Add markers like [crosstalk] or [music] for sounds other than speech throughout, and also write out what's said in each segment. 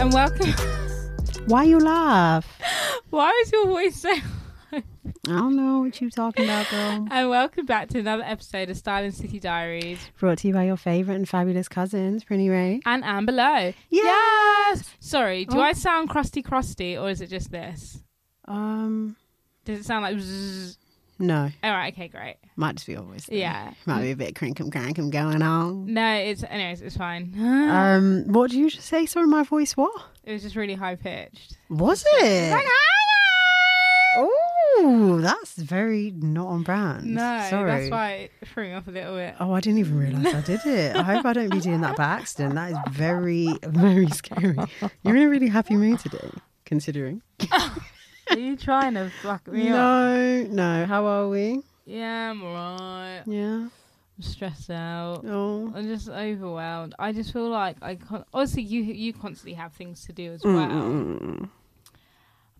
and welcome. [laughs] Why you laugh? Why is your voice so? I don't know what you're talking about, girl. [laughs] And welcome back to another episode of Styling City Diaries Brought to you by your favorite and fabulous cousins, Prinny Ray. and Amber Lowe. Yes! Sorry, do Oh. I sound crusty, crusty, or is it just this? Um, Does it sound like? Zzz? No, All right, okay, great. might just be your voice. Yeah. might be a bit crinkum crankum going on. No, it's anyways, it's fine. [gasps] Um, what did you just say? Sorry, my voice. What it was just really high pitched. was it? Oh, that's very not on brand. No, sorry. that's why it threw me off a little bit. Oh, I didn't even realise I did it. I hope I don't be doing that by accident. That is very, [laughs] very scary. You're in a really happy mood today, considering. [laughs] Are you trying to fuck me up? No, no. How are we? Yeah, I'm alright. Yeah. I'm stressed out. Oh. I'm just overwhelmed. I just feel like I can't. Obviously, you you constantly have things to do as Mm, well, Mm-mm.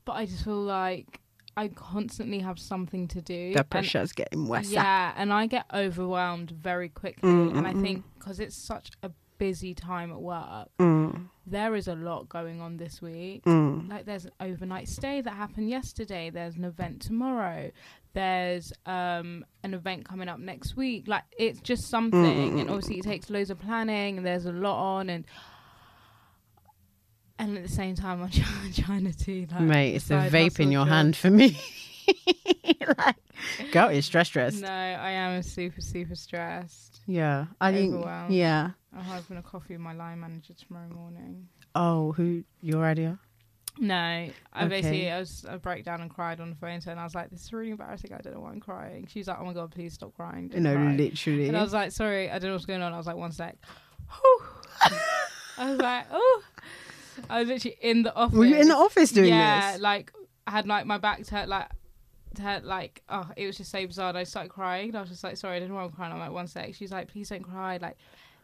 but I just feel like I constantly have something to do. The pressure's getting worse. yeah, and I get overwhelmed very quickly. Mm, and I mm, mm. think because it's such a busy time at work, Mm, there is a lot going on this week. mm. Like there's an overnight stay that happened yesterday. There's an event tomorrow. There's um an event coming up next week. Like it's just something, Mm. and obviously it takes loads of planning, and there's a lot on, and and at the same time I'm trying, [laughs] trying to like Mate, it's a vape in your hand for me. [laughs] [laughs] like, go, it's stress stressed. No, I am super super stressed. Yeah. I think, Overwhelmed. yeah. I'm having a coffee with my line manager tomorrow morning. Oh, who, your idea? No, I Okay. basically I was I broke down and cried on the phone to her, and I was like, "This is really embarrassing. I don't know why I'm crying." She's like, "Oh my god, please stop crying." Don't No, cry." literally. And I was like, "Sorry, I don't know what's going on." I was like, "One sec." Whew. I was like, "Oh." I was literally in the office. Were you in the office doing yeah, this? Yeah, like I had like my back to her, like to her, like oh, it was just so bizarre. And I started crying. And I was just like, "Sorry, I don't want why I'm crying." I'm like, "One sec." She's like, "Please don't cry." Like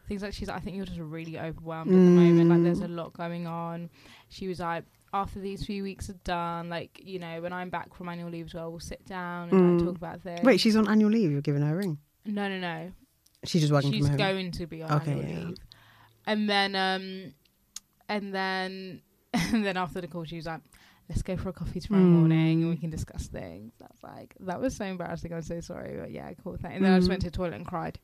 things like she's like, "I think you're just really overwhelmed at the moment. Like there's a Mm. lot going on." She was like, "After these few weeks are done, like you know, when I'm back from annual leave as well, we'll sit down and like, Mm. talk about things." Wait, she's on annual leave. You're giving her a ring. no, no, no. She's just working She's from home. going to be on Okay, annual yeah. leave. And then um and then [laughs] and then after the call she was like, Let's go for a coffee tomorrow morning and we Mm. can discuss things. That's like, that was so embarrassing, I'm so sorry. But yeah, cool thing. And then I just Mm. went to the toilet and cried.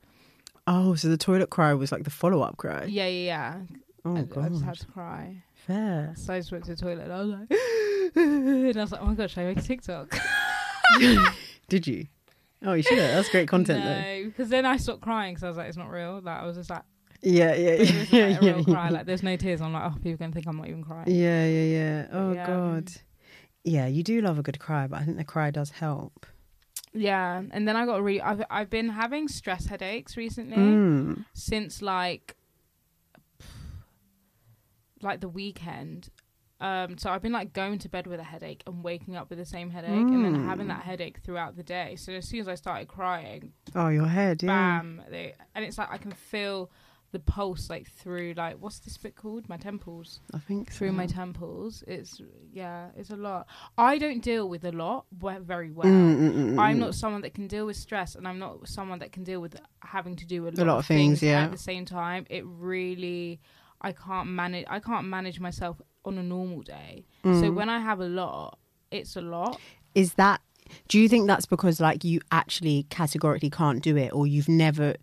Oh, so the toilet cry was like the follow up cry. Yeah, yeah, yeah. Oh, I, God. I just had to cry. Fair. So I just went to the toilet and I was like [gasps] and I was like, Oh my god, should I make a TikTok? [laughs] Did you? Oh, you should have. That's great content, though. no, because then I stopped crying because I was like, it's not real. Like I was just like, Yeah, yeah, was like yeah, [laughs] yeah, yeah. cry. Like there's no tears. I'm like, oh, people are gonna think I'm not even crying. Yeah, yeah, yeah. Oh Yeah. god. Yeah, you do love a good cry, but I think the cry does help. Yeah, and then I got re. I've I've been having stress headaches recently Mm. since like like the weekend. Um, so I've been like going to bed with a headache and waking up with the same headache, and then having that Mm. headache throughout the day. So as soon as I started crying, Oh, your head, yeah. bam! They, and it's like I can feel the pulse like through like what's this bit called? My temples I think through my temples. It's yeah, it's a lot. I don't deal with a lot very well. Mm, mm, mm, I'm mm. not someone that can deal with stress, and I'm not someone that can deal with having to do a lot, lot of things, yeah. at the same time. It really, I can't manage. I can't manage myself on a normal day. So Mm. when I have a lot, it's a lot. Is that? Do you think that's because like you actually categorically can't do it, or you've never,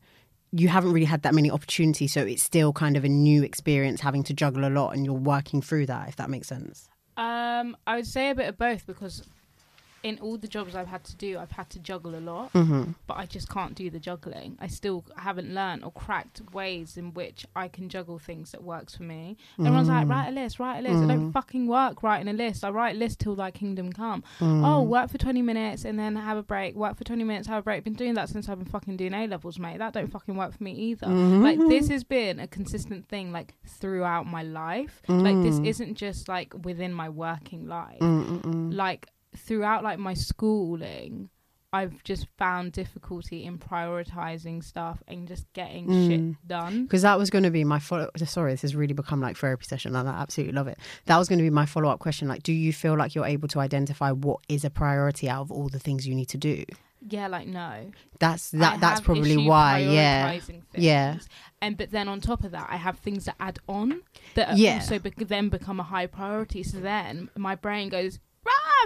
you haven't really had that many opportunities, so it's still kind of a new experience having to juggle a lot, and you're working through that. If that makes sense. Um, I would say a bit of both because in all the jobs I've had to do, I've had to juggle a lot, Mm-hmm. but I just can't do the juggling. I still haven't learned or cracked ways in which I can juggle things that works for me. Everyone's like, Mm. write a list, write a list. I don't fucking work writing a list. I write a list till thy kingdom come. Oh, work for 20 minutes and then have a break. Work for 20 minutes, have a break. Been doing that since I've been fucking doing A levels, mate. That don't fucking work for me either. Like, this has been a consistent thing, like, throughout my life. Like, this isn't just, like, within my working life. Like, throughout, like, my schooling, I've just found difficulty in prioritizing stuff and just getting mm. shit done. Because that was going to be my follow. Sorry, this has really become like therapy session, and I absolutely love it. That was going to be my follow up question. Like, do you feel like you're able to identify what is a priority out of all the things you need to do? Yeah, like, no. That's I that. That's have probably why. Yeah. things. Yeah. And but then on top of that, I have things to add on that Yeah. also bec then become a high priority. So then my brain goes,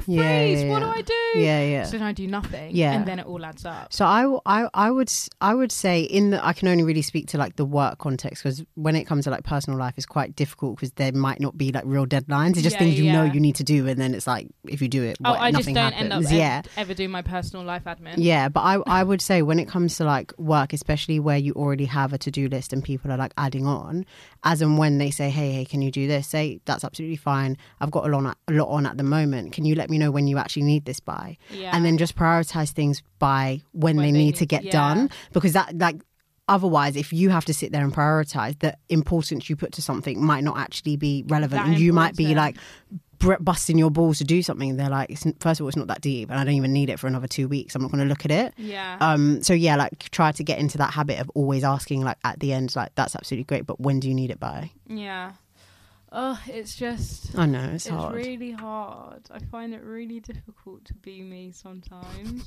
freeze! Yeah, yeah, What do. I do? Yeah, yeah. So then I do nothing. Yeah. And then it all adds up. So I, I, I would I would say in the I can only really speak to like the work context because when it comes to like personal life it's quite difficult because there might not be like real deadlines. It's just Yeah, things you know you need to do and then it's like if you do it, Oh, what, I just nothing don't happens. end up yeah. ev- ever doing my personal life admin. Yeah, but I I would say when it comes to like work, especially where you already have a to do list and people are like adding on, as and when they say, hey, hey, can you do this? Say that's absolutely fine. I've got a lot on, a lot on at the moment. Can you let me know when you actually need this by? Yeah. And then just prioritize things by when, When they, they need to get yeah. done because that like. Otherwise, if you have to sit there and prioritize, the importance you put to something might not actually be relevant, That and you might be like, busting your balls to do something. They're like, it's, first of all, it's not that deep, and I don't even need it for another two weeks. I'm not going to look at it. Yeah. Um. So yeah, like try to get into that habit of always asking, like at the end, like that's absolutely great, but when do you need it by? yeah. Oh, it's just. I know it's, It's hard. really hard. I find it really difficult to be me sometimes.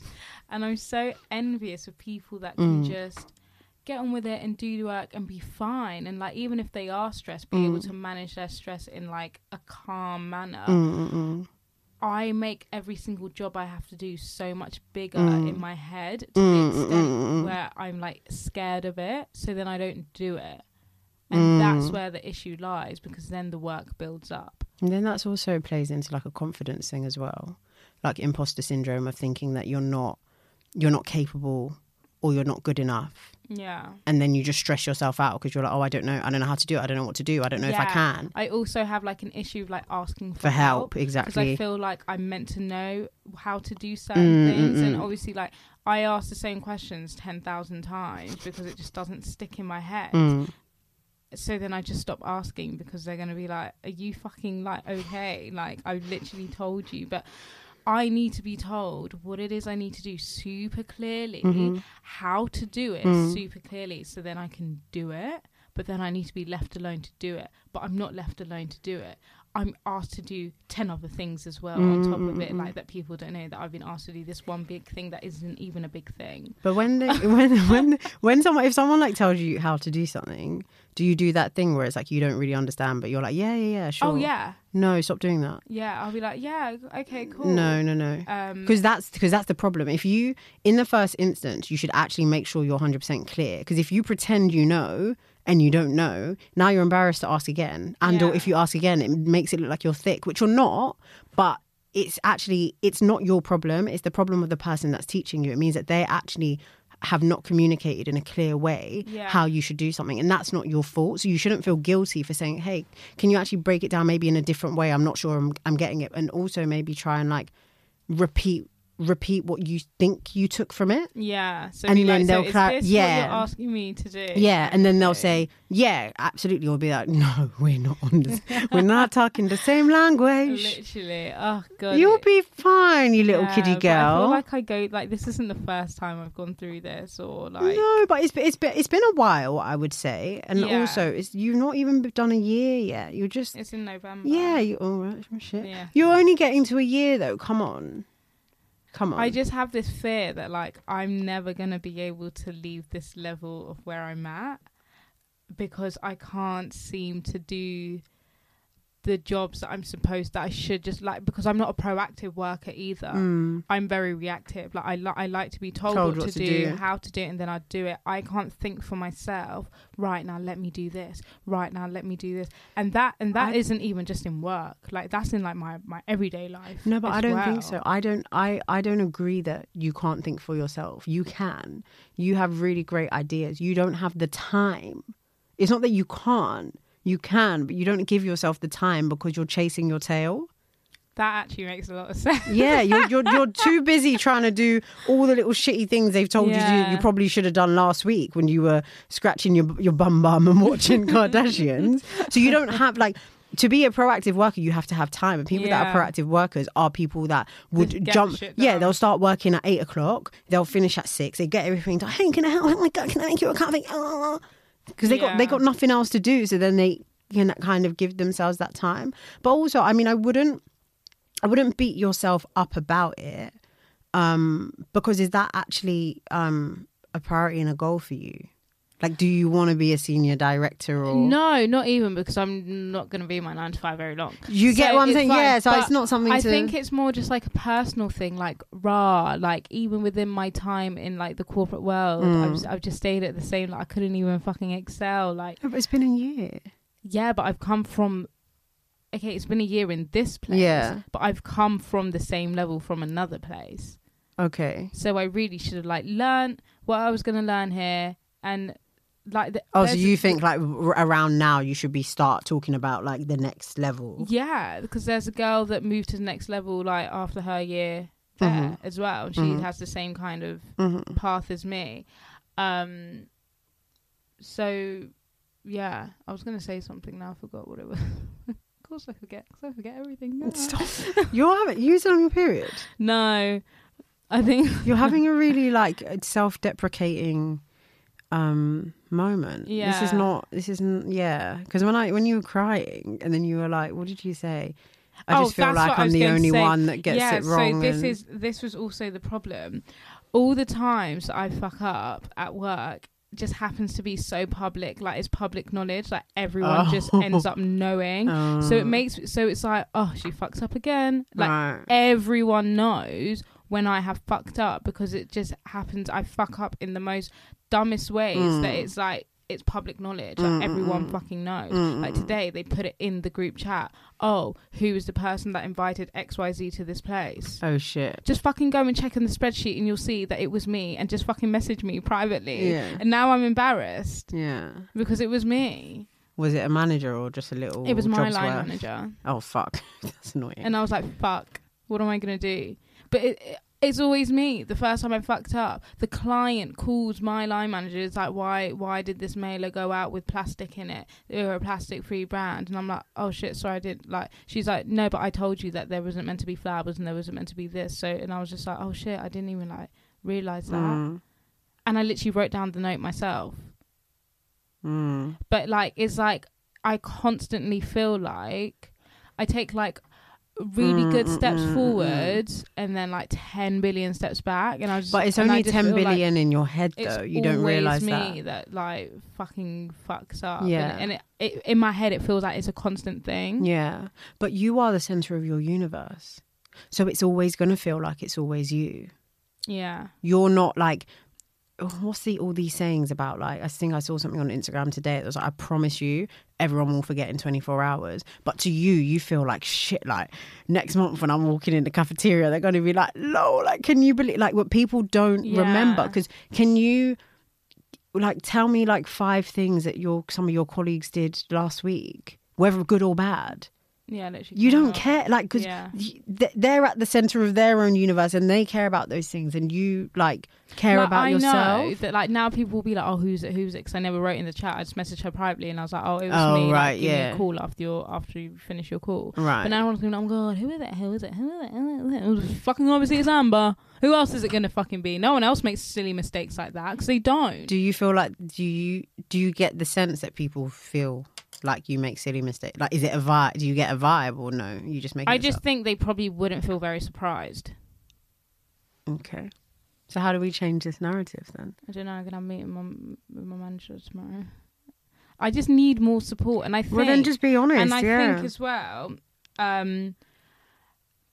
and I'm so envious of people that can Mm. just get on with it and do the work and be fine. And like, even if they are stressed, be able Mm. to manage their stress in like a calm manner. Mm, mm, mm. I make every single job I have to do so much bigger Mm. in my head to the extent mm, mm, mm. where I'm like scared of it. So then I don't do it. And that's Mm. where the issue lies because then the work builds up. And then that's also plays into like a confidence thing as well, like imposter syndrome of thinking that you're not, you're not capable or you're not good enough, Yeah. and then you just stress yourself out because you're like, oh, I don't know, I don't know how to do it, I don't know what to do, I don't know if I can I also have like an issue of like asking for, for help. Exactly. Because Exactly. I feel like I'm meant to know how to do certain Mm, things, mm, and mm. obviously, like I ask the same questions ten thousand times because it just doesn't stick in my head. Mm. So then I just stop asking because they're gonna be like, "Are you fucking like okay?" Like I literally told you, but. I need to be told what it is I need to do super clearly, Mhm. how to do it Mm. super clearly, so then I can do it. But then I need to be left alone to do it. But I'm not left alone to do it. I'm asked to do 10 other things as well on top of it, like that people don't know that I've been asked to do this one big thing that isn't even a big thing. But when they, [laughs] when when when someone if someone like tells you how to do something, do you do that thing where it's like you don't really understand, but you're like, yeah, yeah, yeah, sure. Oh, yeah. No, stop doing that. Yeah. I'll be like, yeah, okay, cool. No, no, no. Um, Because that's because that's the problem. If you, in the first instance, you should actually make sure you're 100 percent clear. Because if you pretend you know and you don't know, now you're embarrassed to ask again. And or if you ask again, it makes it look like you're thick, which you're not. But it's actually it's not your problem. It's the problem of the person that's teaching you. It means that they actually have not communicated in a clear way Yeah. how you should do something and that's not your fault so you shouldn't feel guilty for saying hey can you actually break it down maybe in a different way i'm not sure i'm, I'm getting it and also maybe try and like repeat repeat what you think you took from it yeah. So and then like, they'll so cla- is this yeah. asking me to do? yeah and then they'll say yeah absolutely or be like no we're not on this we're not talking the same language Literally. Oh, God. you'll be fine you little Yeah, kiddie but I feel girl like I go, like, this isn't the first time I've gone through this or like. no, but it's it's been it's been a while, I would say, and Yeah. also it's you've not even done a year yet. You're just It's in November. yeah, you all right, shit. Yeah. You're only getting to a year though. Come on, come on. I just have this fear that like I'm never gonna be able to leave this level of where I'm at because I can't seem to do the jobs that I'm supposed that I should just like because I'm not a proactive worker either. Mm. I'm very reactive. Like I li- I like to be told, Told what, what to, do, do. how to do it, and then I do it. I can't think for myself. Right now, let me do this. Right now, let me do this. And that and that not even just in work. Like that's in like my my everyday life. No, but I don't well. think so. I don't. I I don't agree that you can't think for yourself. You can. You have really great ideas. You don't have the time. It's not that you can't. You can, but you don't give yourself the time because you're chasing your tail. That actually makes a lot of [laughs] sense. Yeah, you're you're, you're too [laughs] busy trying to do all the little shitty things they've told you to do. You probably should have done last week when you were scratching your your bum bum and watching [laughs] Kardashians. So you don't have like to be a proactive worker. You have to have time, and people that Yeah. are proactive workers are people that would get jump. shit Yeah, done. they'll start working at eight o'clock. They'll finish at six. They get everything done. Hey, can I help? Oh my god, can I make you a coffee? Because they got they got nothing else to do. So then they can kind of give themselves that time. But also, I mean, I wouldn't. I wouldn't beat yourself up about it um, because is that actually um, a priority and a goal for you? Like, do you want to be a senior director or No, not even because I'm not going to be my nine to five very long. You get So what I'm saying? fine, Yeah, so it's not something I to. think it's more just like a personal thing, like raw. Like even within my time in like the corporate world, Mm. I've, I've just stayed at the same. Like I couldn't even fucking excel. Like but it's been a year. yeah, but I've come from. Okay, it's been a year in this place. Yeah. but I've come from the same level from another place. Okay. So I really should have like learned what I was going to learn here, and like the, Oh, so you think like r- around now you should be start talking about like the next level? Yeah, because there's a girl that moved to the next level like after her year there Mhm. as well. and She Mhm. has the same kind of Mhm. path as me. Um so yeah, I was gonna say something now, I forgot what it was. [laughs] of course I forget, because I forget everything. No. Stop. You're having you on your period. [laughs] no. I think You're having a [laughs] really like self-deprecating um moment. Yeah. This is not. This isn't. Yeah. Because when I when you were crying and then you were like, "What did you say?" I Oh, just feel like I'm the only one that gets yeah, it wrong. So this is this was also the problem. All the times I fuck up at work just happens to be so public, like it's public knowledge, like everyone [laughs] just Oh. ends up knowing. so Oh. it makes so it's like, oh, she fucks up again. Like right. everyone knows when I have fucked up because it just happens. I fuck up in the most dumbest ways that Mm. it's like it's public knowledge. Like Mm, everyone mm, fucking knows. mm, Like mm. today, they put it in the group chat. Oh, who is the person that invited X Y Z to this place? Oh shit. Just fucking go and check in the spreadsheet, and you'll see that it was me. And just fucking message me privately. Yeah. And now I'm embarrassed Yeah. because it was me. Was it a manager or just a little? It was my line worth? manager. Oh fuck. [laughs] That's annoying. And I was like, fuck, what am I to do? But it, it, it's always me. The first time I fucked up, the client calls my line manager. It's like, why why did this mailer go out with plastic in it? They were a plastic free brand. And I'm like, oh shit, sorry, I didn't." Like, she's like, no, but I told you that there wasn't meant to be flowers and there wasn't meant to be this. So, and I was just like, oh shit, I didn't even like realize that. Mm, And I literally wrote down the note myself. mm. but like it's like I constantly feel like I take like really Mm, good mm, steps mm, mm, forward and then like 10 billion steps back and I just But it's only just ten feel billion like in your head though. You don't realize me that. like fucking fucks up Yeah. and, and it, it, in my head it feels like it's a constant thing Yeah. But you are the center of your universe. So it's always going to feel like it's always you. yeah You're not like what's the all these sayings about like I think I saw something on Instagram today that was like I promise you everyone will forget in 24 hours. But to you you feel like shit like next month when I'm walking in the cafeteria they're going to be like low like can you believe like what people don't Yeah. remember? Because can you like tell me like five things that your some of your colleagues did last week whether good or bad yeah literally you don't care like because Yeah. they're at the center of their own universe and they care about those things and you like care Like, about I yourself know that like now people will be like, oh, who's it? Who's it? Because I never wrote in the chat. I just messaged her privately, and I was like, oh, it was Oh, me. right, like, yeah. call after your after you finish your call. right But now everyone's going, oh my god, who is it? Who is it? Who is it? Who is it? It was fucking obviously it's Amber. Who else is it going to fucking be? No one else makes silly mistakes like that because they don't. do you feel like do you do you get the sense that people feel like you make silly mistakes like is it a vibe do you get a vibe or no you just make I just up? think they probably wouldn't feel very surprised. okay so how do we change this narrative then I don't know. I'm gonna meet my with my manager tomorrow. I just need more support. And I think Well, then just be honest. and I yeah. think as well, um,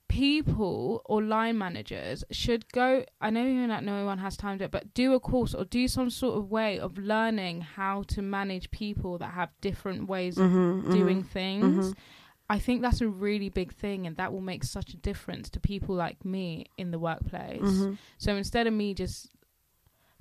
people or line managers should go. I know you're not, no one has time to, but do a course or do some sort of way of learning how to manage people that have different ways Mhm, of doing mhm, things. mhm. I think that's a really big thing, and that will make such a difference to people like me in the workplace. Mhm. So instead of me just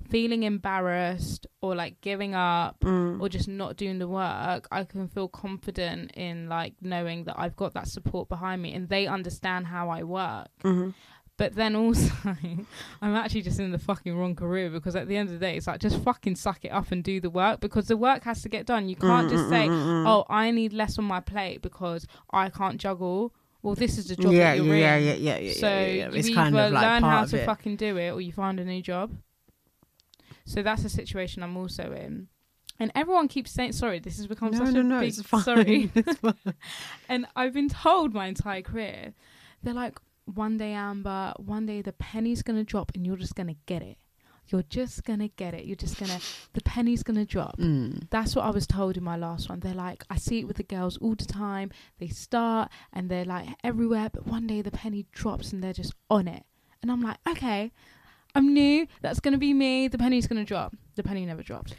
feeling embarrassed or like giving up Mm. or just not doing the work, I can feel confident in like knowing that I've got that support behind me and they understand how I work. Mhm. But then also, [laughs] I'm actually just in the fucking wrong career because at the end of the day, it's like just fucking suck it up and do the work because the work has to get done. You can't just say. "Oh, I need less on my plate because I can't juggle." Well, this is the job yeah, that you're yeah, in. yeah, yeah, yeah, So yeah, yeah. you It's either kind of like learn how to it. fucking do it, or you find a new job. So that's a situation I'm also in. And everyone keeps saying, "Sorry, this has become no, such no, a no, big it's fine. sorry." [laughs] It's [laughs] fine. and I've been told my entire career, they're like, "One day, Amber, one day the penny's gonna drop, and you're just gonna get it. You're just gonna get it. You're just gonna, the penny's gonna drop." Mm. That's what I was told in my last one. They're like, I see it with the girls all the time. They start and they're like everywhere, but one day the penny drops and they're just on it. And I'm like, okay, I'm new. That's going to be me. The penny's going to drop. The penny never dropped.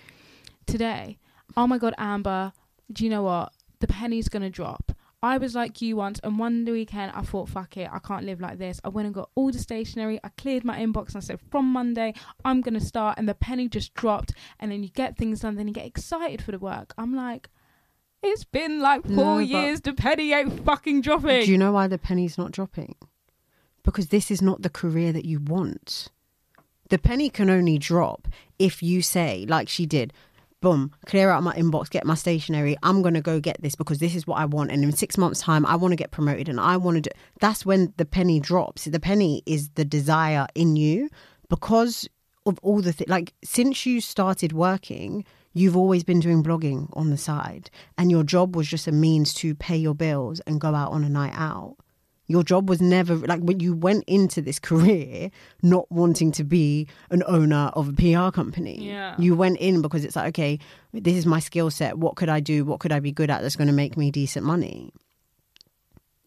Today, oh my God, Amber, do you know what? The penny's going to drop. I was like you once, and one weekend I thought, fuck it, I can't live like this. I went and got all the stationery. I cleared my inbox and I said, from Monday, I'm going to start. And the penny just dropped. And then you get things done, then you get excited for the work. I'm like, it's been like four but- years. The penny ain't fucking dropping. Do you know why the penny's not dropping? Because this is not the career that you want. The penny can only drop if you say, like she did, boom, clear out my inbox, get my stationery. I'm going to go get this because this is what I want. And in six months' time, I want to get promoted and I want to do. That's when the penny drops. The penny is the desire in you because of all the things. Like, since you started working, you've always been doing blogging on the side, and your job was just a means to pay your bills and go out on a night out. Your job was never like when you went into this career not wanting to be an owner of a PR company. Yeah. You went in because it's like, okay, this is my skill set. What could I do? What could I be good at that's going to make me decent money?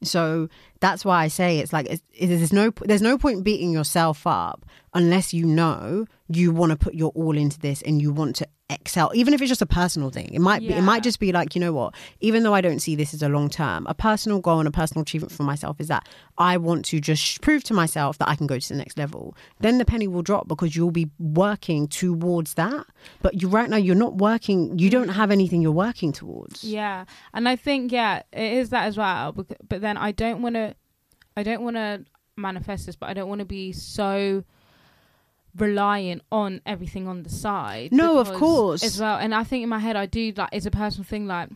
So that's why I say it's like it's, it, there's no there's no point beating yourself up unless you know you want to put your all into this and you want to excel, even if it's just a personal thing. It might be, it might just be like you know what, even though I don't see this as a long term, a personal goal and a personal achievement for myself is that I want to just prove to myself that I can go to the next level. Then the penny will drop because you'll be working towards that. But you right now you're not working. You don't have anything you're working towards. Yeah, and I think yeah, it is that as well. But then I don't want to, I don't want to manifest this, but I don't want to be so reliant on everything on the side. No, of course. as well. And I think in my head, I do like it's a personal thing. Like,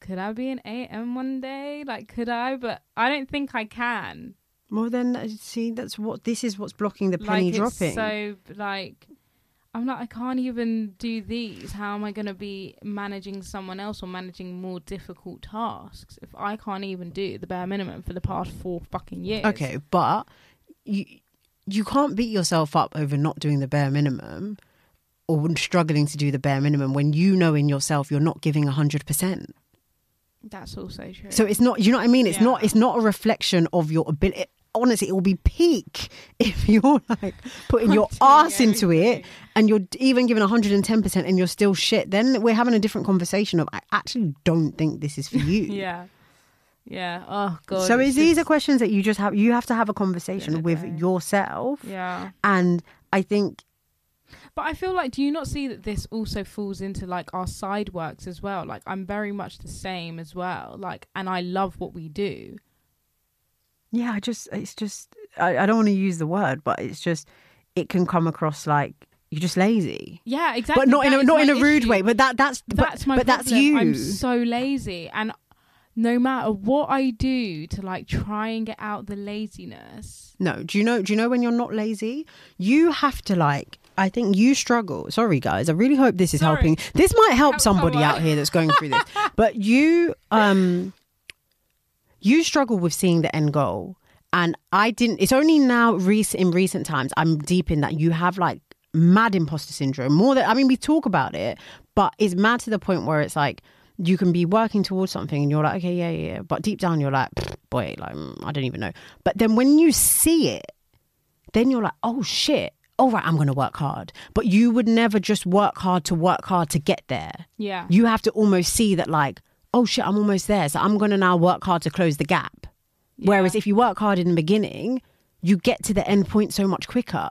could I be an AM one day? Like, could I? But I don't think I can. Well, then uh, see that's what this is. What's blocking the penny like, dropping? So like. I'm like, I can't even do these. How am I going to be managing someone else or managing more difficult tasks if I can't even do the bare minimum for the past four fucking years? Okay, but you you can't beat yourself up over not doing the bare minimum or struggling to do the bare minimum when you know in yourself you're not giving 100%. That's also true. So it's not you know what I mean it's not it's not a reflection of your ability honestly it will be peak [laughs] if you're like putting your [laughs] ass into it and you're even giving 110% and you're still shit then we're having a different conversation of I actually don't think this is for you. [laughs] yeah. Yeah. Oh, God. So it's these are questions that you just have you have to have a conversation with day. yourself Yeah. and I think But I feel like, do you not see that this also falls into like our side works as well? Like, I'm very much the same as well. Like, and I love what we do. yeah, I just it's just I, I don't want to use the word, but it's just it can come across like you're just lazy. Yeah, exactly. But not in a not in a rude issue. way. But that that's That's but, my but that's you. I'm so lazy, and no matter what I do to like try and get out the laziness. No, do you know? Do you know when you're not lazy, you have to like. I think you struggle. Sorry, guys. I really hope this is Sorry. helping. This might help Help somebody someone. out here that's going through this. [laughs] But you, um, you struggle with seeing the end goal, and I didn't. It's only now, recent in recent times, I'm deep in that you have like mad imposter syndrome. More than I mean, we talk about it, but it's mad to the point where it's like you can be working towards something and you're like, okay, yeah, yeah, yeah. but deep down you're like, boy, like mm, I don't even know. But then when you see it, then you're like, oh shit. All right, I'm going to work hard. But you would never just work hard to work hard to get there. Yeah. You have to almost see that, like, oh shit, I'm almost there. So I'm going to now work hard to close the gap. Whereas if you work hard in the beginning, you get to the end point so much quicker.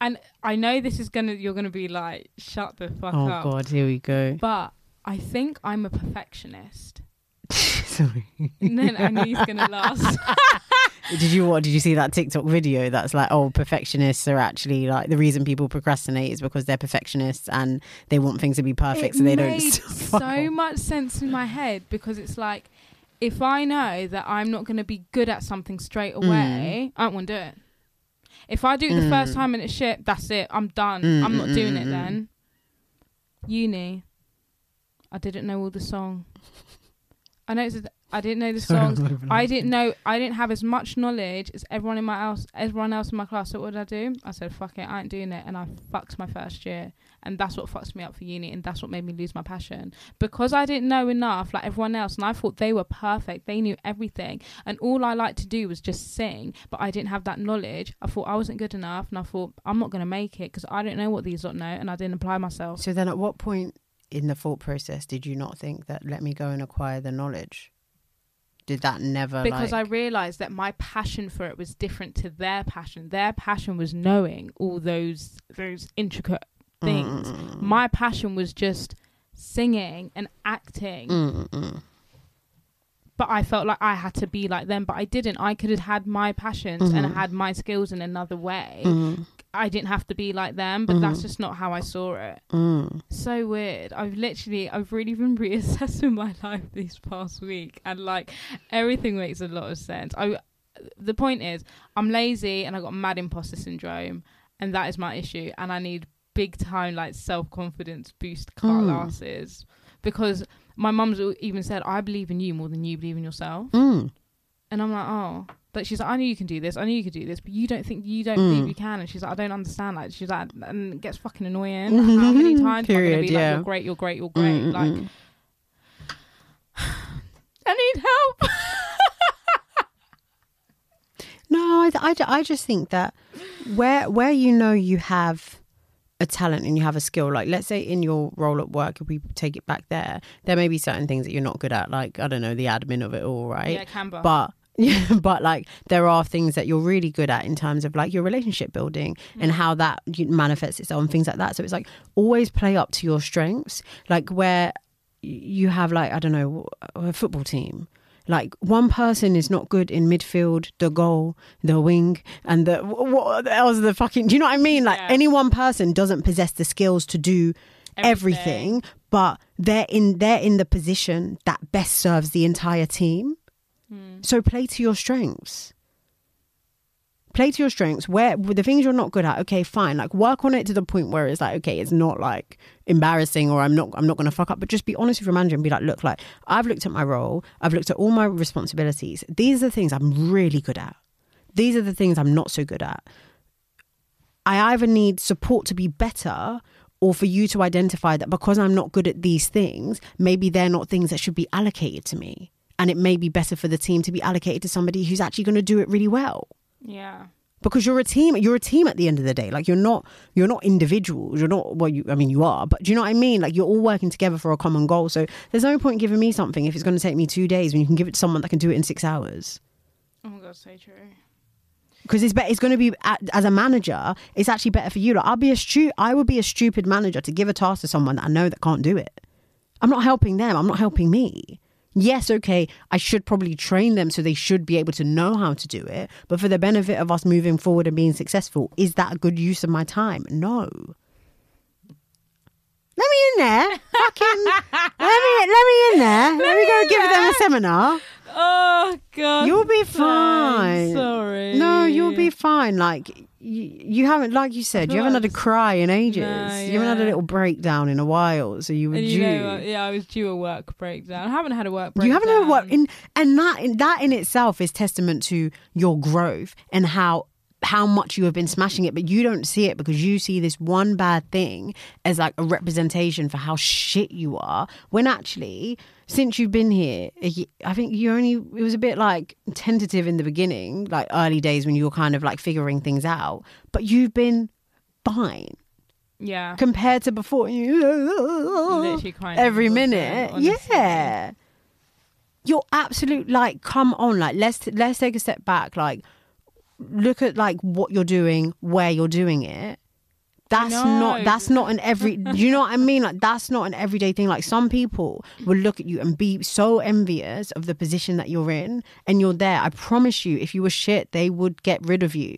And I know this is gonna you're gonna be like, shut the fuck Oh up. Oh god, here we go. But I think I'm a perfectionist. [laughs] Sorry. And then he's gonna last. [laughs] Did you what? Did you see that TikTok video that's like, oh, perfectionists are actually like the reason people procrastinate is because they're perfectionists and they want things to be perfect, so they don't. [laughs] so off. much sense in my head because it's like if I know that I'm not going to be good at something straight Mm. away, I don't want to do it. If I do it the first time and it's shit, that's it. I'm done. Mm, I'm not mm, doing mm, it mm. then. Uni. I didn't know all the song. I know it's, I didn't know the Sorry, I'm songs. not even I didn't know. I didn't have as much knowledge as everyone in my house, Everyone else in my class. So what did I do? I said, "Fuck it, I ain't doing it," and I fucked my first year, and that's what fucks me up for uni, and that's what made me lose my passion because I didn't know enough, like everyone else, and I thought they were perfect. They knew everything, and all I liked to do was just sing, but I didn't have that knowledge. I thought I wasn't good enough, and I thought I'm not gonna make it because I don't know what these lot know, and I didn't apply myself. So then, at what point in the thought process did you not think that let me go and acquire the knowledge? Did that never because I realized that my passion for it was different to their passion. Their passion was knowing all those those intricate things. Mm, My passion was just singing and acting. mm, mm. But I felt like I had to be like them, but I didn't. I could have had my passions and Mhm. had my skills in another way. Mm, I didn't have to be like them, but that's just not how I saw it. mm. so weird. I've literally, I've really been reassessing [laughs] my life this past week, and like everything makes a lot of sense. I, the point is, I'm lazy and I got mad imposter syndrome, and that is my issue, and I need big time like self confidence boost classes because my mum's even said I believe in you more than you believe in yourself, Mm. and I'm like, oh. But she's like, I knew you can do this. I knew you could do this, but you don't think you don't Mm. believe you can. And she's like, I don't understand. Like, she's like, and it gets fucking annoying. How many times am I gonna be yeah. like, you're great, you're great, you're great? Mm, like. [sighs] I need help. [laughs] No, I, I, I just think that where where you know you have a talent and you have a skill, like let's say in your role at work, if we take it back there, there may be certain things that you're not good at, like I don't know, the admin of it all, right? Yeah, Canva. But yeah, [laughs] but like there are things that you're really good at in terms of like your relationship building mm. and how that manifests itself and things like that. So it's like always play up to your strengths, like where you have like I don't know a football team. Like one person is not good in midfield, the goal, the wing, and the wh- what else? The fucking. Do you know what I mean? Like Yeah. any one person doesn't possess the skills to do everything, but they're in they're in the position that best serves the entire team. So play to your strengths. Play to your strengths. Where the things you're not good at, okay, fine. Like work on it to the point where it's like, okay, it's not like embarrassing or I'm not I'm not gonna fuck up. But just be honest with your manager and be like, look, like I've looked at my role, I've looked at all my responsibilities. These are the things I'm really good at. These are the things I'm not so good at. I either need support to be better or for you to identify that because I'm not good at these things, maybe they're not things that should be allocated to me. And it may be better for the team to be allocated to somebody who's actually going to do it really well. yeah. Because you're a team, you're a team at the end of the day. Like you're not, you're not individuals. You're not. Well, you, I mean, you are. But do you know what I mean? Like you're all working together for a common goal. So there's no point giving me something if it's going to take me two days when you can give it to someone that can do it in six hours Oh my god, so true. because it's better. It's going to be as a manager. It's actually better for you. Like I'll be a stu- I would be a stupid manager to give a task to someone that I know that can't do it. I'm not helping them. I'm not helping me. Yes, okay, I should probably train them so they should be able to know how to do it. But for the benefit of us moving forward and being successful, is that a good use of my time? No. Let me in there. Fucking [laughs] let me let me in there. Let, me go in give them a seminar. Oh god. You'll be I'm fine. sorry. No, you'll be fine. Like you, you haven't, like you said, you haven't like had a cry in ages. No, You haven't had a little breakdown in a while, so you were And due. you know, yeah, I was due a work breakdown. I haven't had a work breakdown. you haven't had a work, in, and that in that in itself is testament to your growth and how how much you have been smashing it, but you don't see it because you see this one bad thing as like a representation for how shit you are. When actually, since you've been here, I think you only, it was a bit like tentative in the beginning, like early days when you were kind of like figuring things out, but you've been fine Yeah. compared to before. You Literally crying every minute. Yeah. You're absolute like come on like let's let's take a step back like look at like what you're doing where you're doing it that's not that's not an every [laughs] you know what I mean like that's not an everyday thing like some people will look at you and be so envious of the position that you're in and you're there I promise you if you were shit they would get rid of you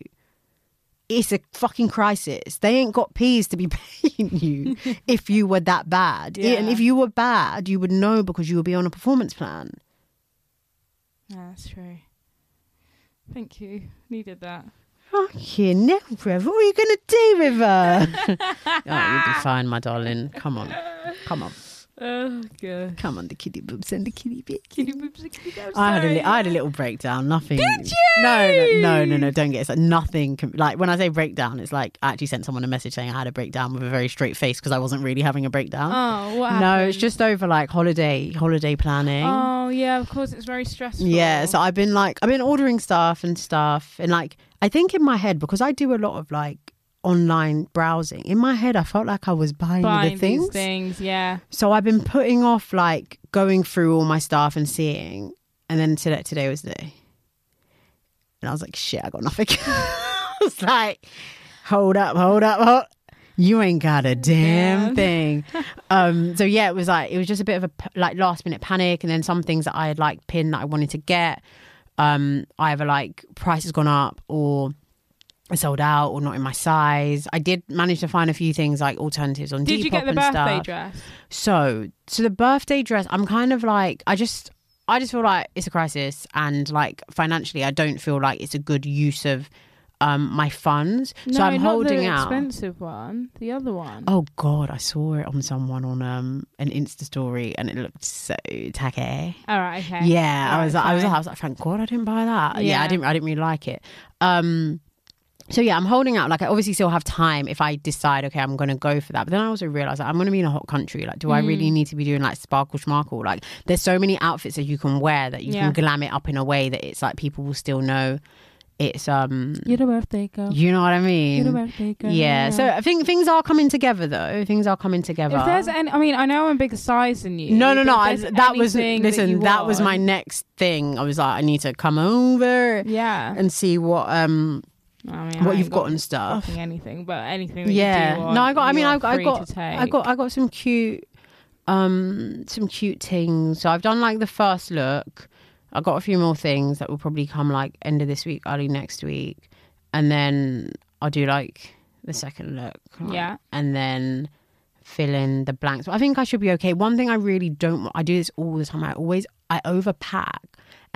it's a fucking crisis. They ain't got peas to be [laughs] paying you [laughs] if you were that bad. Yeah. And if you were bad, you would know because you would be on a performance plan. Yeah, that's true. Thank you. Needed that. Fucking no, River. What are you going to do, River? [laughs] oh, you'll be fine, my darling. Come on. Come on. Oh, God. Come on, the kitty boobs and the kitty bit. Kitty boobs and kitty boobs. I had a li- I had a little breakdown. Nothing. Did No, you? no, no, no, no. Don't get it's like nothing. com- Like when I say breakdown, it's like I actually sent someone a message saying I had a breakdown with a very straight face because I wasn't really having a breakdown. Oh, what happened? No, it's just over like holiday holiday planning. Oh, yeah, of course. It's very stressful. Yeah, so I've been like I've been ordering stuff and stuff and like I think in my head because I do a lot of like online browsing. In my head I felt like I was buying, Buying the things. things, yeah. So I've been putting off like going through all my stuff and seeing and then today today was the day. And I was like, shit, I got nothing. [laughs] I was like, hold up, hold up, hold you ain't got a damn Damn. thing. [laughs] um, so yeah, it was like it was just a bit of a like last minute panic, and then some things that I had like pinned that I wanted to get, um, either like price has gone up or sold out or not in my size. I did manage to find a few things like alternatives on Did Depop you get the and birthday stuff. dress? So, so the birthday dress, I'm kind of like, I just, I just feel like it's a crisis, and like financially, I don't feel like it's a good use of um my funds. So I'm not holding the out. expensive one. The other one. Oh God, I saw it on someone on um an Insta story, and it looked so tacky. All right, okay. Yeah, I was, like, I was. I was like, thank God I didn't buy that. Yeah. Yeah. I didn't, I didn't really like it. Um, so yeah, I'm holding out. Like I obviously still have time if I decide, okay, I'm going to go for that. But then I also realize like, I'm going to be in a hot country. Like, do I Mm. really need to be doing like sparkle schmarkle? Like, there's so many outfits that you can wear that you Yeah. can glam it up in a way that it's like people will still know it's um. You're the birthday girl. You know what I mean? You're the birthday girl. Yeah, so I think things are coming together though. Things are coming together. If there's any, I mean, I know I'm a bigger size than you. no, no, no. I, that was listen. you That, was my next thing. I was like, I need to come over Yeah. and see what um I mean, what ain't you've got got and stuff. anything, but anything. Yeah. You do want, no, I got. I mean, I, got- I got. I got. I got some cute, um, some cute things. So I've done like the first look. I got a few more things that will probably come like end of this week, early next week, and then I'll do like the second look. Yeah. and then fill in the blanks. But I think I should be okay. One thing I really don't. want- I do this all the time. I always I overpack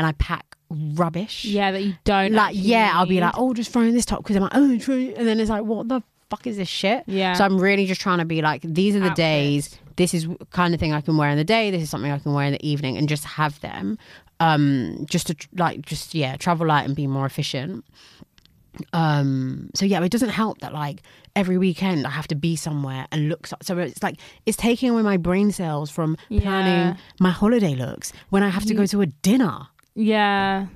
and I pack rubbish. Yeah, that you don't. like actually yeah, I'll be like, oh, just throwing this top because I'm like, oh, it," and then it's like, what the fuck is this shit? Yeah. So I'm really just trying to be like, these are the Outfits. days. This is kind of thing I can wear in the day. This is something I can wear in the evening, and just have them, um, just to like, just yeah, travel light and be more efficient. Um, so yeah, it doesn't help that like every weekend I have to be somewhere and look. So, so it's like it's taking away my brain cells from planning Yeah. my holiday looks when I have to go to a dinner. Yeah.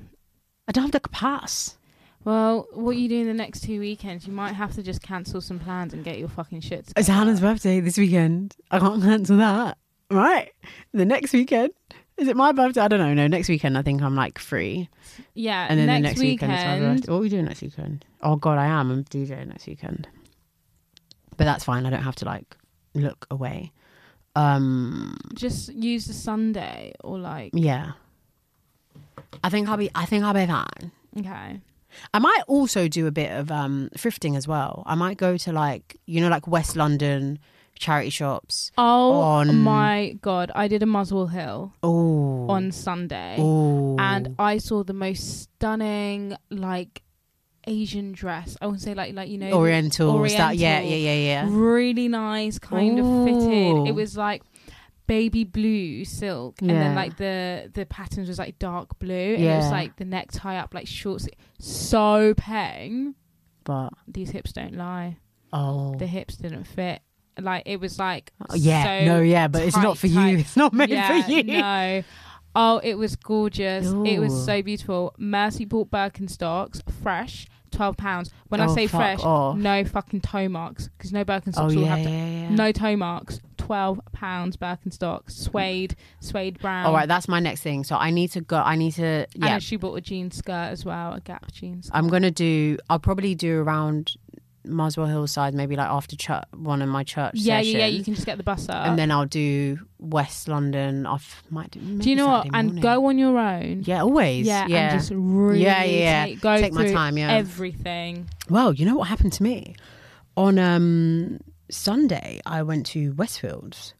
I don't have the pass. Well, what are you do in the next two weekends, you might have to just cancel some plans and get your fucking shit. It's. Hannah's birthday this weekend. I can't cancel that. Right. The next weekend. Is it my birthday? I don't know. No, next weekend I think I'm like free. Yeah. And then next the next weekend, is my birthday. What are we doing next weekend? Oh god, I am. I'm DJing next weekend. But that's fine. I don't have to like look away. Um just use the Sunday or like. yeah. I think I'll be I think I'll be fine. Okay. I might also do a bit of um thrifting as well. I might go to like you know like West London charity shops. Oh On- my god! I did a Muswell Hill Oh. on Sunday, Oh. and I saw the most stunning like Asian dress. I wouldn't say like like you know Oriental, stuff. Yeah, yeah, yeah, yeah. really nice, kind of fitted. It was like baby blue silk, and then like the the patterns was like dark blue, and it was like the necktie up like short. sleeve. So peng. but these hips don't lie. oh, The hips didn't fit. Like it was like Oh, yeah, so no, yeah, but it's not tight, for you. It's not made yeah, for you. No. Oh, it was gorgeous. It was so beautiful. Mercy bought Birkenstocks, fresh, twelve pounds. When I Oh, say fresh, off. no fucking toe marks because no Birkenstocks Oh will yeah, have yeah, to- yeah. no toe marks. Twelve pounds Birkenstocks, suede, suede brown. All right, that's my next thing. So I need to go. I need to. Yeah, And she bought a jean skirt as well, a Gap jeans. I'm gonna do. I'll probably do around Muswell Hillside, maybe like after church, one of my church. yeah, yeah, yeah. You can just get the bus up. and then I'll do West London. I might do. do you know what? Saturday And morning. go on your own. Yeah, always. Yeah, Yeah, and just really Yeah, yeah, yeah. Take, go Take my time, yeah. everything. Well, you know what happened to me on um Sunday? I went to Westfields,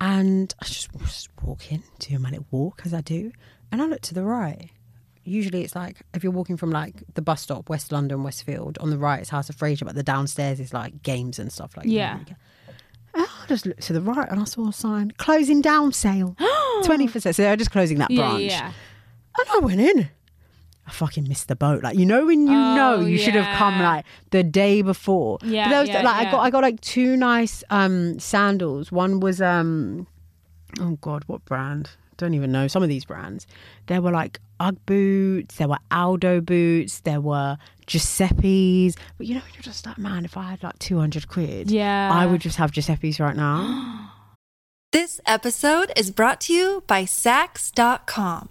and I just was walking, my little walk as I do, and I looked to the right. Usually, it's like if you're walking from like the bus stop, West London, Westfield. On the right, it's House of Fraser, but the downstairs is like games and stuff like. Yeah. that. And I just looked to the right and I saw a sign closing down sale, [gasps] twenty percent. So they're just closing that Yeah, branch. yeah. And I went in. I fucking missed the boat. Like you know when you Oh, know you should have come like the day before. Yeah, But there was, yeah, like I got I got like two nice um sandals. One was um oh god, what brand? Don't even know some of these brands. There were like UGG boots, there were Aldo boots, there were Giuseppe's. But you know when you're just like, man, if I had like two hundred quid, Yeah. I would just have Giuseppe's right now. [gasps] This episode is brought to you by Saks.com.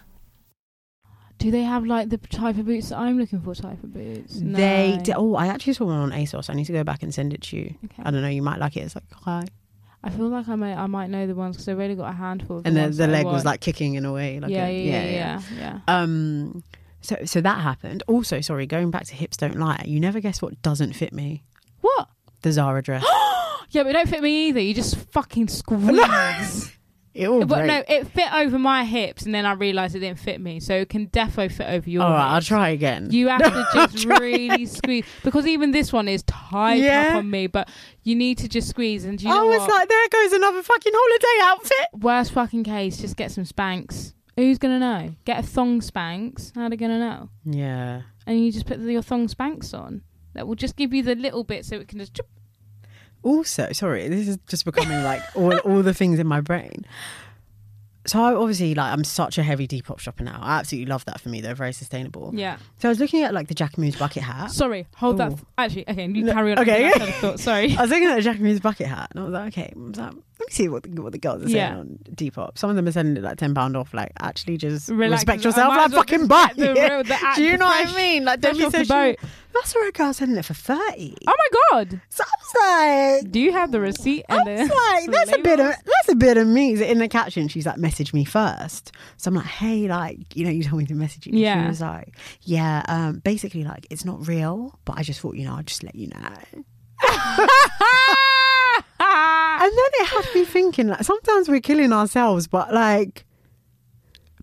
Do they have like the type of boots that I'm looking for? Type of boots? No. They did, oh, I actually saw one on ASOS. I need to go back and send it to you. Okay. I don't know, you might like it. It's like hi. I feel like I might I might know the ones because I've only got a handful. Of and the, ones the leg was like kicking in a way. Like yeah, a, yeah, yeah, yeah, yeah. Um, so so that happened. Also, sorry, going back to hips don't lie. You never guess what doesn't fit me. What? The Zara dress. [gasps] Yeah, but it don't fit me either. You just fucking [laughs] squeeze. It will but no, it fit over my hips, and then I realised it didn't fit me. So it can defo fit over your. All right, I'll try again. You have [laughs] to just really squeeze because even this one is tight Yeah. up on me, but you need to just squeeze. And do you I know was like, there goes another fucking holiday outfit. Worst fucking case, just get some Spanx. Who's gonna know? Get a thong Spanx. How are they gonna know? Yeah. And you just put your thong Spanx on. That will just give you the little bit so it can just. Also, sorry, this is just becoming like all all the things in my brain. So I obviously like I'm such a heavy Depop shopper now. I absolutely love that for me. They're very sustainable. Yeah. So I was looking at like the Jacquemus bucket hat. Sorry, hold that. Ooh. Actually, okay, you No, carry on. okay. Thought. Sorry. [laughs] I was looking at the Jacquemus bucket hat, and I was like, okay, I was like, let me see what the, what the girls are saying Yeah. on Depop. Some of them are sending it like ten pound off. Like, actually, just Relax. respect I yourself. might Like, as well fucking just buy get the it. real- the [laughs] Do you know what fresh- I mean? Like, don't fresh be off so the boat. That's where a girl's selling it for thirty. Oh my god! So I was like, Do you have the receipt And I was the? like, [laughs] that's a bit of that's a bit of me. So in the caption, she's like, message me first. So I'm like, hey, like, you know, you told me to message you. Yeah. She was like, yeah, um, basically, like, it's not real, but I just thought, you know, I'd just let you know. [laughs] And then it had me thinking, like, sometimes we're killing ourselves, but like,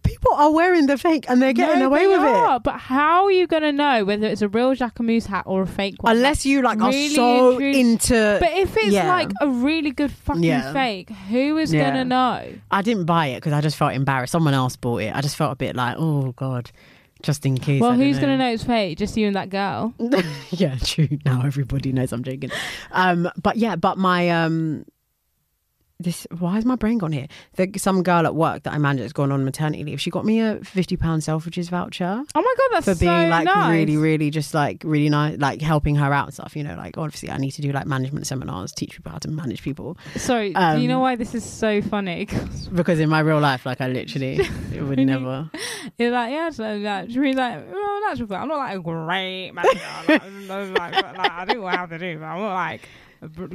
people are wearing the fake and they're getting No, away they with are, it. But how are you gonna know whether it's a real Jacquemus hat or a fake one? Unless you like are Really so and truly- into. But if it's Yeah. like a really good fucking Yeah. fake, who is Yeah. gonna know? I didn't buy it because I just felt embarrassed. Someone else bought it. I just felt a bit like, oh god, just in case. Well, who's gonna know it's fake? Just you and that girl. [laughs] yeah, true. Now everybody knows I'm joking. Um, but yeah, but my um, this why has my brain gone here? The, some girl at work that I manage has gone on maternity leave. She got me a fifty pound Selfridges voucher Oh my god, that's for being so like nice. really, really just like really nice, like helping her out and stuff. You know, like obviously I need to do like management seminars, teach people how to manage people Sorry, do Um, you know why this is so funny? [laughs] because in my real life, like I literally [laughs] it would never. You're like, yeah, so like, she's like, well, that's I'm not like a great manager. like, [laughs] like, like, I do what I have to do, but I'm not like,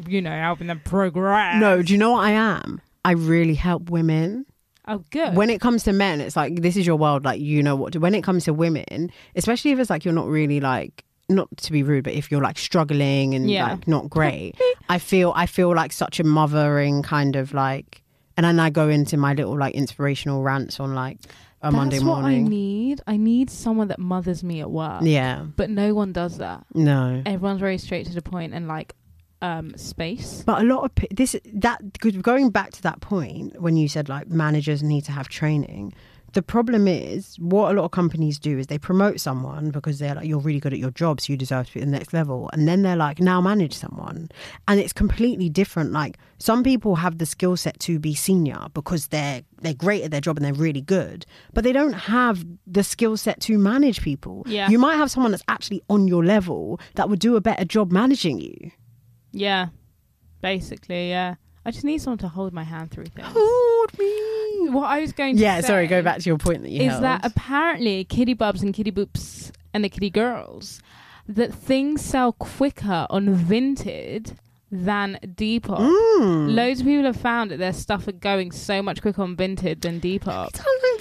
you know, helping them progress. No, do you know what I am? I really help women. Oh, good. when it comes to men, it's like this is your world. Like you know what. To, when it comes to women, especially if it's like you're not really like not to be rude, but if you're like struggling and Yeah. like not great, I feel I feel like such a mothering kind of like and then I go into my little like inspirational rants on like a Monday That's what I need. I need someone that mothers me at work. Yeah, But no one does that. no. Everyone's very straight to the point and like um space. But a lot of this that going back to that point when you said like managers need to have training. The problem is what a lot of companies do is they promote someone because they're like you're really good at your job, so you deserve to be at the next level, and then they're like now manage someone, and it's completely different. Like some people have the skill set to be senior because they're they're great at their job and they're really good, but they don't have the skill set to manage people. Yeah. you might have someone that's actually on your level that would do a better job managing you. Yeah. Basically, yeah. I just need someone to hold my hand through things. Hold me. What I was going to Yeah, sorry, go back to your point that you is held. that apparently kitty bubs and kitty boops and the kitty girls that things sell quicker on Vinted than Depop. Mm. Loads of people have found that their stuff are going so much quicker on Vinted than Depop.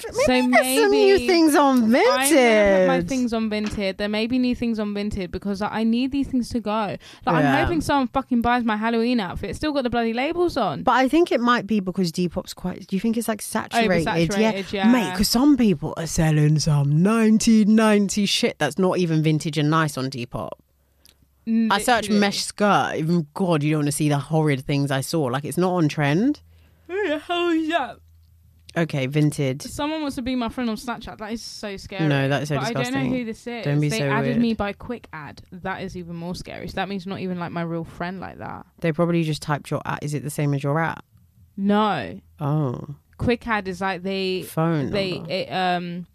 Maybe So there's some new maybe- things on I'm gonna my things on Vinted. There may be new things on Vinted because like, I need these things to go. Like, Yeah. I'm hoping someone fucking buys my Halloween outfit. It's still got the bloody labels on. But I think it might be because Depop's quite. Do you think it's like saturated? Oversaturated, yeah. Mate, because some people are selling some 1990 shit that's not even vintage and nice on Depop. I searched mesh skirt. Even God, you don't want to see the horrid things I saw. Like it's not on trend. Hell is that? Okay, vintage. Someone wants to be my friend on Snapchat. That is so scary. No, that is so but I don't know who this is. Don't be they so added weird. me by Quick Add. That is even more scary. So that means not even like my real friend like that. They probably just typed your at. Is it the same as your at? No, Oh, Quick Add is like they phone they it, um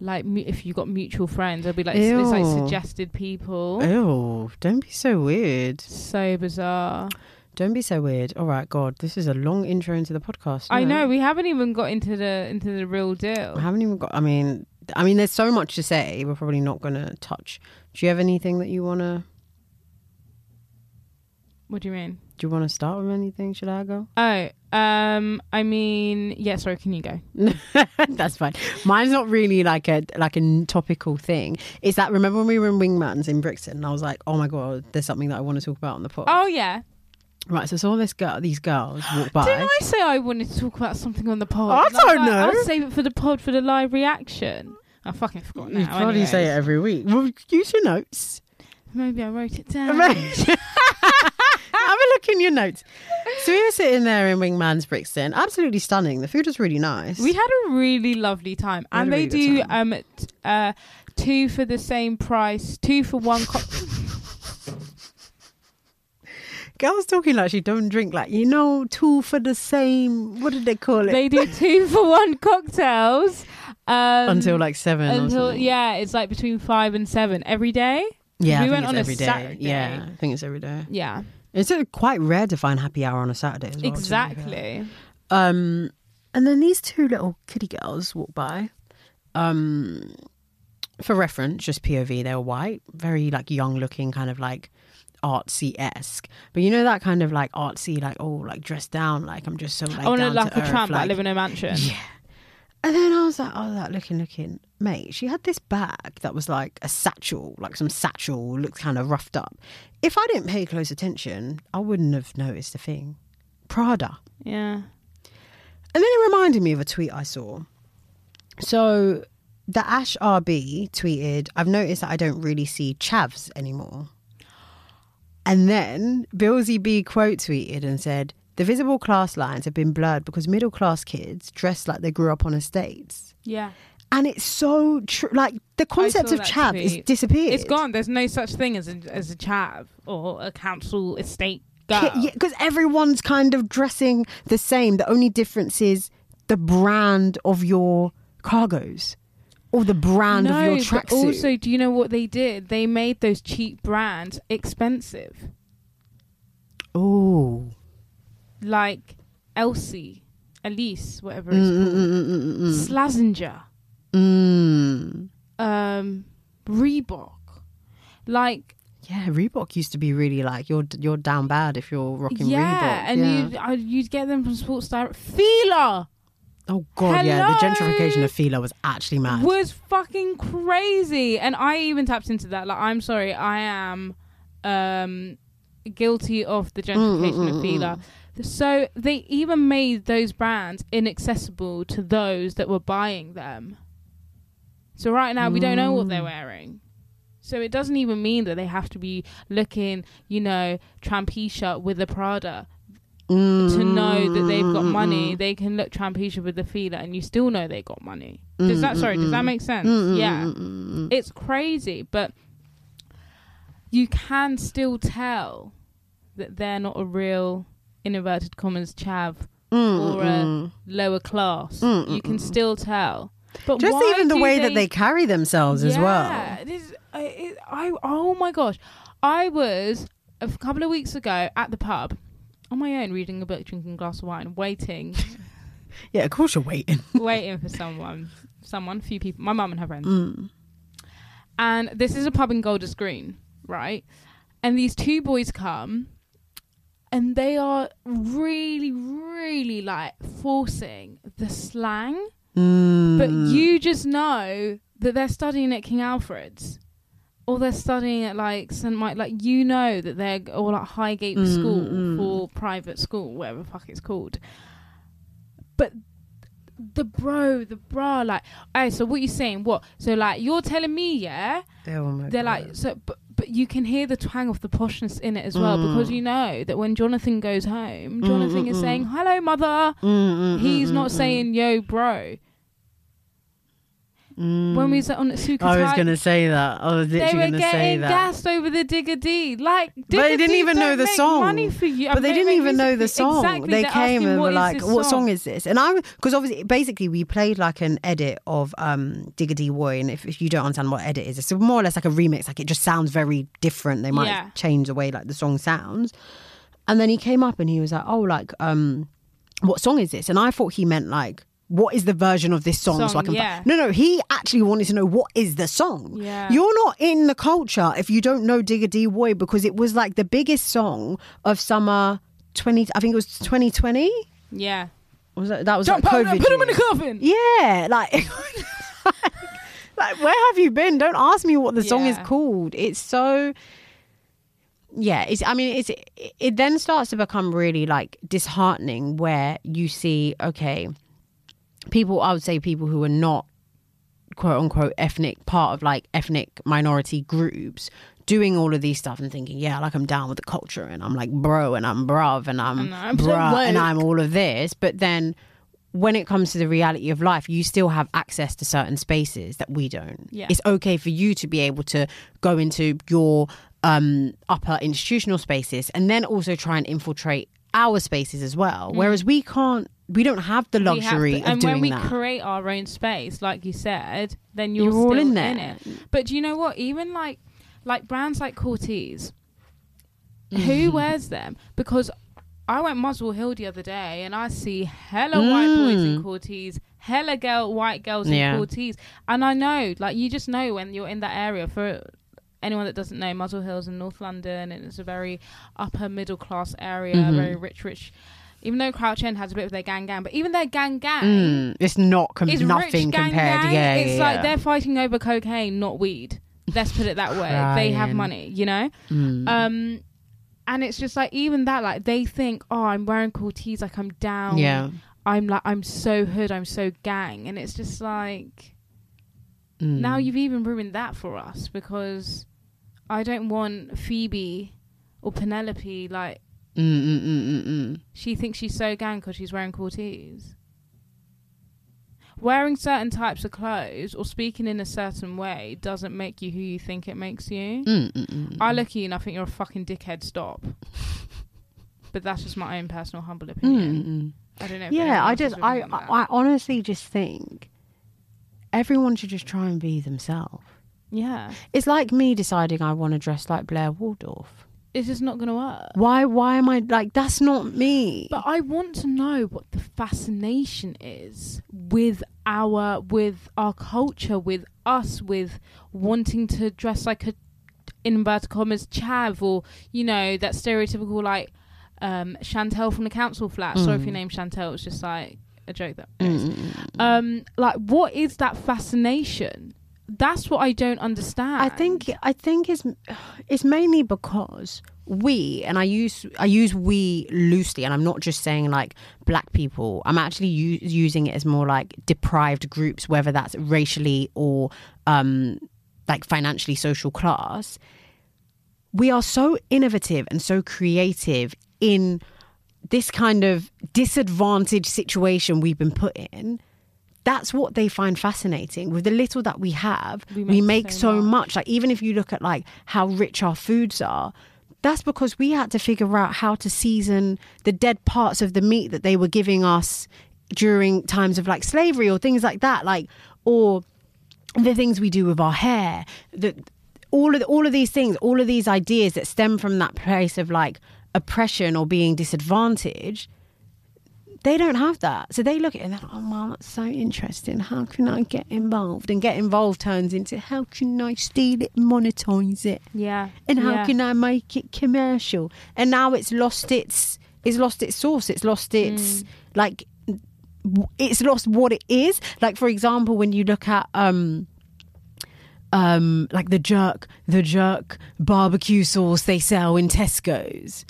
like mu- if you got mutual friends, it'll be like it's like suggested people. Ew, don't be so weird. So bizarre. Don't be so weird. All right, God, this is a long intro into the podcast. I no? know we haven't even got into the into the real I deal. haven't even got. I mean, I mean, there's so much to say. We're probably not going to touch. Do you have anything that you want to? What do you mean? Do you want to start with anything? Should I go? Oh, um, I mean, yeah. Sorry, can you go? [laughs] That's fine. Mine's not really like a like a topical thing. It's that remember when we were in Wingmans in Brixton? And I was like, oh my god, there's something that I want to talk about on the pod. Oh yeah. Right, so saw this girl, these girls walk by. Didn't I say I wanted to talk about something on the pod? I And don't know. I'll save it for the pod for the live reaction. I fucking forgot now. you probably say it every week. Well, use your notes. Maybe I wrote it down. [laughs] Have a look in your notes. So we were sitting there in Wingman's Brixton. Absolutely stunning. The food was really nice. We had a really lovely time, We had and a they really good do um t- uh two for the same price, two for one. Co- Girls talking like she don't drink, like you know, two for the same. What did they call it? they do [laughs] two for one cocktails. Um, until like seven. until yeah, it's like between five and seven every day. yeah. We went it's on a every day. Saturday. Yeah, I think it's every day. Yeah, It's uh, quite rare to find happy hour on a Saturday. As well, to be fair. exactly. Um, and then these two little kitty girls walk by. Um, for reference, just POV, they were white, very like young looking, kind of like artsy esque. But you know that kind of like artsy, like oh, like dressed down, like I'm just so like. oh like to a earth, tramp that like- live in a mansion. Yeah. And then I was like, oh, that looking, looking, mate. She had this bag that was like a satchel, like some satchel, looked kind of roughed up. If I didn't pay close attention, I wouldn't have noticed a thing. Prada. Yeah. And then it reminded me of a tweet I saw. So the Ash RB tweeted, I've noticed that I don't really see chavs anymore. And then Billsy B quote tweeted and said, The visible class lines have been blurred because middle class kids dress like they grew up on estates. Yeah. And it's so true. Like the concept of chav is disappeared. It's gone. There's no such thing as a, as a chav or a council estate girl. Ki- Yeah, because everyone's kind of dressing the same. The only difference is the brand of your cargos or the brand no, of your tracksuit. also, do you know what they did? They made those cheap brands expensive, oh, like Elsie, Elise, whatever it's Mm, called, mm, mm, mm, mm, Slazenger, mm. um, Reebok. Like Yeah, Reebok used to be really like you're you're down bad if you're rocking yeah, Reebok. and yeah. you'd, I, you'd get them from Sports Direct. Fila oh god, yeah, the gentrification of Fila was actually mad. was fucking crazy, and I even tapped into that. Like, I'm sorry, I am um guilty of the gentrification Mm, mm, of mm, Fila. So they even made those brands inaccessible to those that were buying them. So right now we don't know what they're wearing. So it doesn't even mean that they have to be looking, you know, trampisha with a Prada to know that they've got mm, mm, money. Mm, they can look trampisha with the Fila, and you still know they got money. Does that sorry? Does that make sense? Yeah, it's crazy, but you can still tell that they're not a real in inverted commas chav or a lower class. You can still tell. But Just even the way that they carry themselves as well. This, I, it, I, oh my gosh. I was a couple of weeks ago at the pub on my own reading a book, drinking a glass of wine, waiting, [laughs] Yeah, of course you're waiting. [laughs] waiting for someone. Someone, few people, my mum and her friends. Mm. And this is a pub in Golders Green, right? And these two boys come and they are really, really like forcing the slang. Mm. But you just know that they're studying at King Alfred's. Or they're studying at like St. Mike, like you know that they're all at Highgate Mm, School mm. for private school, whatever the fuck it's called. But the bro, the bra, like, hey, so what you saying? What? So like, you're telling me, yeah, Oh they're God. like, so, but but you can hear the twang of the poshness in it as well because Mm. you know that when Jonathan goes home, Jonathan is mm, saying, "Hello, mother." Mm, mm, He's mm, not mm, saying "Yo, bro." Mm. When we was on at Sukatai, I was going to say that. I was they literally were going to say getting that. gassed over the Digga D. Like, But they didn't D even know the song. Money for you. But they didn't even know the song. Exactly. They They're came and were like, "What song is this?" And I, because obviously, basically, we played like an edit of um, Digga D Woi, and if, if you don't understand what edit is, it's more or less like a remix. Like it just sounds very different. They might Yeah. change the way like the song sounds. And then he came up and he was like, "Oh, like, um, what song is this?" And I thought he meant like. What is the version of this song? so I can. yeah. No, no. He actually wanted to know what is the song. Yeah. You're not in the culture if you don't know Digga D Woi because it was like the biggest song of summer 20 I think it was 2020 Yeah. was that that was Jump like COVID put him in the coffin. yeah [laughs] like like where have you been don't ask me what the song is called it's so yeah it's i mean it's it, it then starts to become really like disheartening where you see okay people i would say people who are not quote unquote ethnic part of like ethnic minority groups doing all of these stuff and thinking yeah like i'm down with the culture and i'm like bro and i'm bruv and i'm, And I'm so bruh and i'm all of this. But then when it comes to the reality of life you still have access to certain spaces that we don't. Yeah. it's okay for you to be able to go into your um upper institutional spaces and then also try and infiltrate our spaces as well. Whereas we can't we don't have the Mm. We have luxury to- of and when we that create our own space, like you said, then you're, You're all still in in, there. it. But do you know what? Even like like brands like Cortez, who wears them? Because I went Muswell Hill the other day and I see hella white boys in Cortez, hella girl white girls Mm. Yeah. in Cortez, and I know like you just know when you're in that area for. Anyone that doesn't know, Muswell Hills in North London, and it's a very upper middle class area, Mm-hmm. very rich, rich. Even though Crouch End has a bit of their gang gang, but even their gang gang, Mm, it's not com- it's nothing gang compared. gang. Yeah, it's yeah, like yeah. they're fighting over cocaine, not weed. Let's put it that way. They have money, you know. Mm. Um, and it's just like even that, like they think, oh, I'm wearing Cortez, like I'm down. yeah. I'm like I'm so hood, I'm so gang, and it's just like Mm. now you've even ruined that for us because I don't want Phoebe or Penelope like Mm, mm, mm, mm, mm. she thinks she's so gang because she's wearing Cortez. Wearing certain types of clothes or speaking in a certain way doesn't make you who you think it makes you. Mm, mm, mm, I look at you and I think you're a fucking dickhead. Stop. [laughs] But that's just my own personal humble opinion. mm, mm. I don't know. Yeah, I just, I, me on that. I, I honestly just think everyone should just try and be themselves. yeah, It's like me deciding I want to dress like Blair Waldorf. It's just not gonna work. Why? Why am I like? That's not me. But I want to know what the fascination is with our with our culture, with us, with wanting to dress like a in inverted commas chav or you know that stereotypical like um Chantel from the council flat. Sorry if your name Chantel. It's just like a joke that. Mm, Um, like what is that fascination? That's what I don't understand. I think I think it's it's mainly because we and i use i use we loosely and i'm not just saying like black people i'm actually u- using it as more like deprived groups whether that's racially or um like financially social class we are so innovative and so creative in this kind of disadvantaged situation we've been put in that's what they find fascinating with the little that we have we We make, make so, so much. much. like even if you look at like how rich our foods are that's because we had to figure out how to season the dead parts of the meat that they were giving us during times of like slavery or things like that like or the things we do with our hair the all of all of these things all of these ideas that stem from that place of like oppression or being disadvantaged they don't have that. So they look at it and they're like, oh, wow, that's so interesting. How can I get involved? And get involved turns into how can I steal it, monetize it? Yeah. And how yeah. can I make it commercial? And now it's lost its it's lost its source. It's lost its Mm. like it's lost what it is. Like for example, when you look at um um like the jerk the jerk barbecue sauce they sell in Tesco's.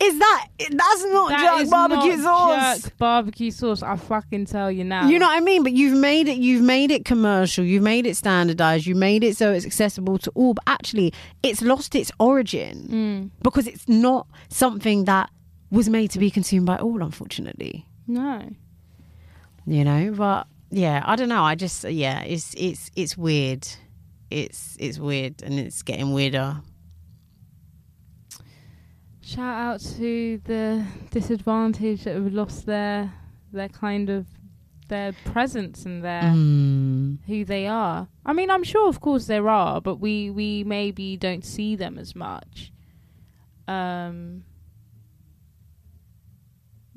Is that that's not That jerk barbecue not sauce? jerk barbecue sauce. I fucking tell you now. You know what I mean? But you've made it you've made it commercial, you've made it standardized, you made it so it's accessible to all, but actually it's lost its origin Mm. because it's not something that was made to be consumed by all, unfortunately. No. You know, but yeah, I don't know. I just yeah, it's it's it's weird. It's it's weird and it's getting weirder. Shout out to the disadvantaged that have lost their their kind of their presence and their Mm. who they are. I mean, I'm sure, of course, there are, but we we maybe don't see them as much. Um,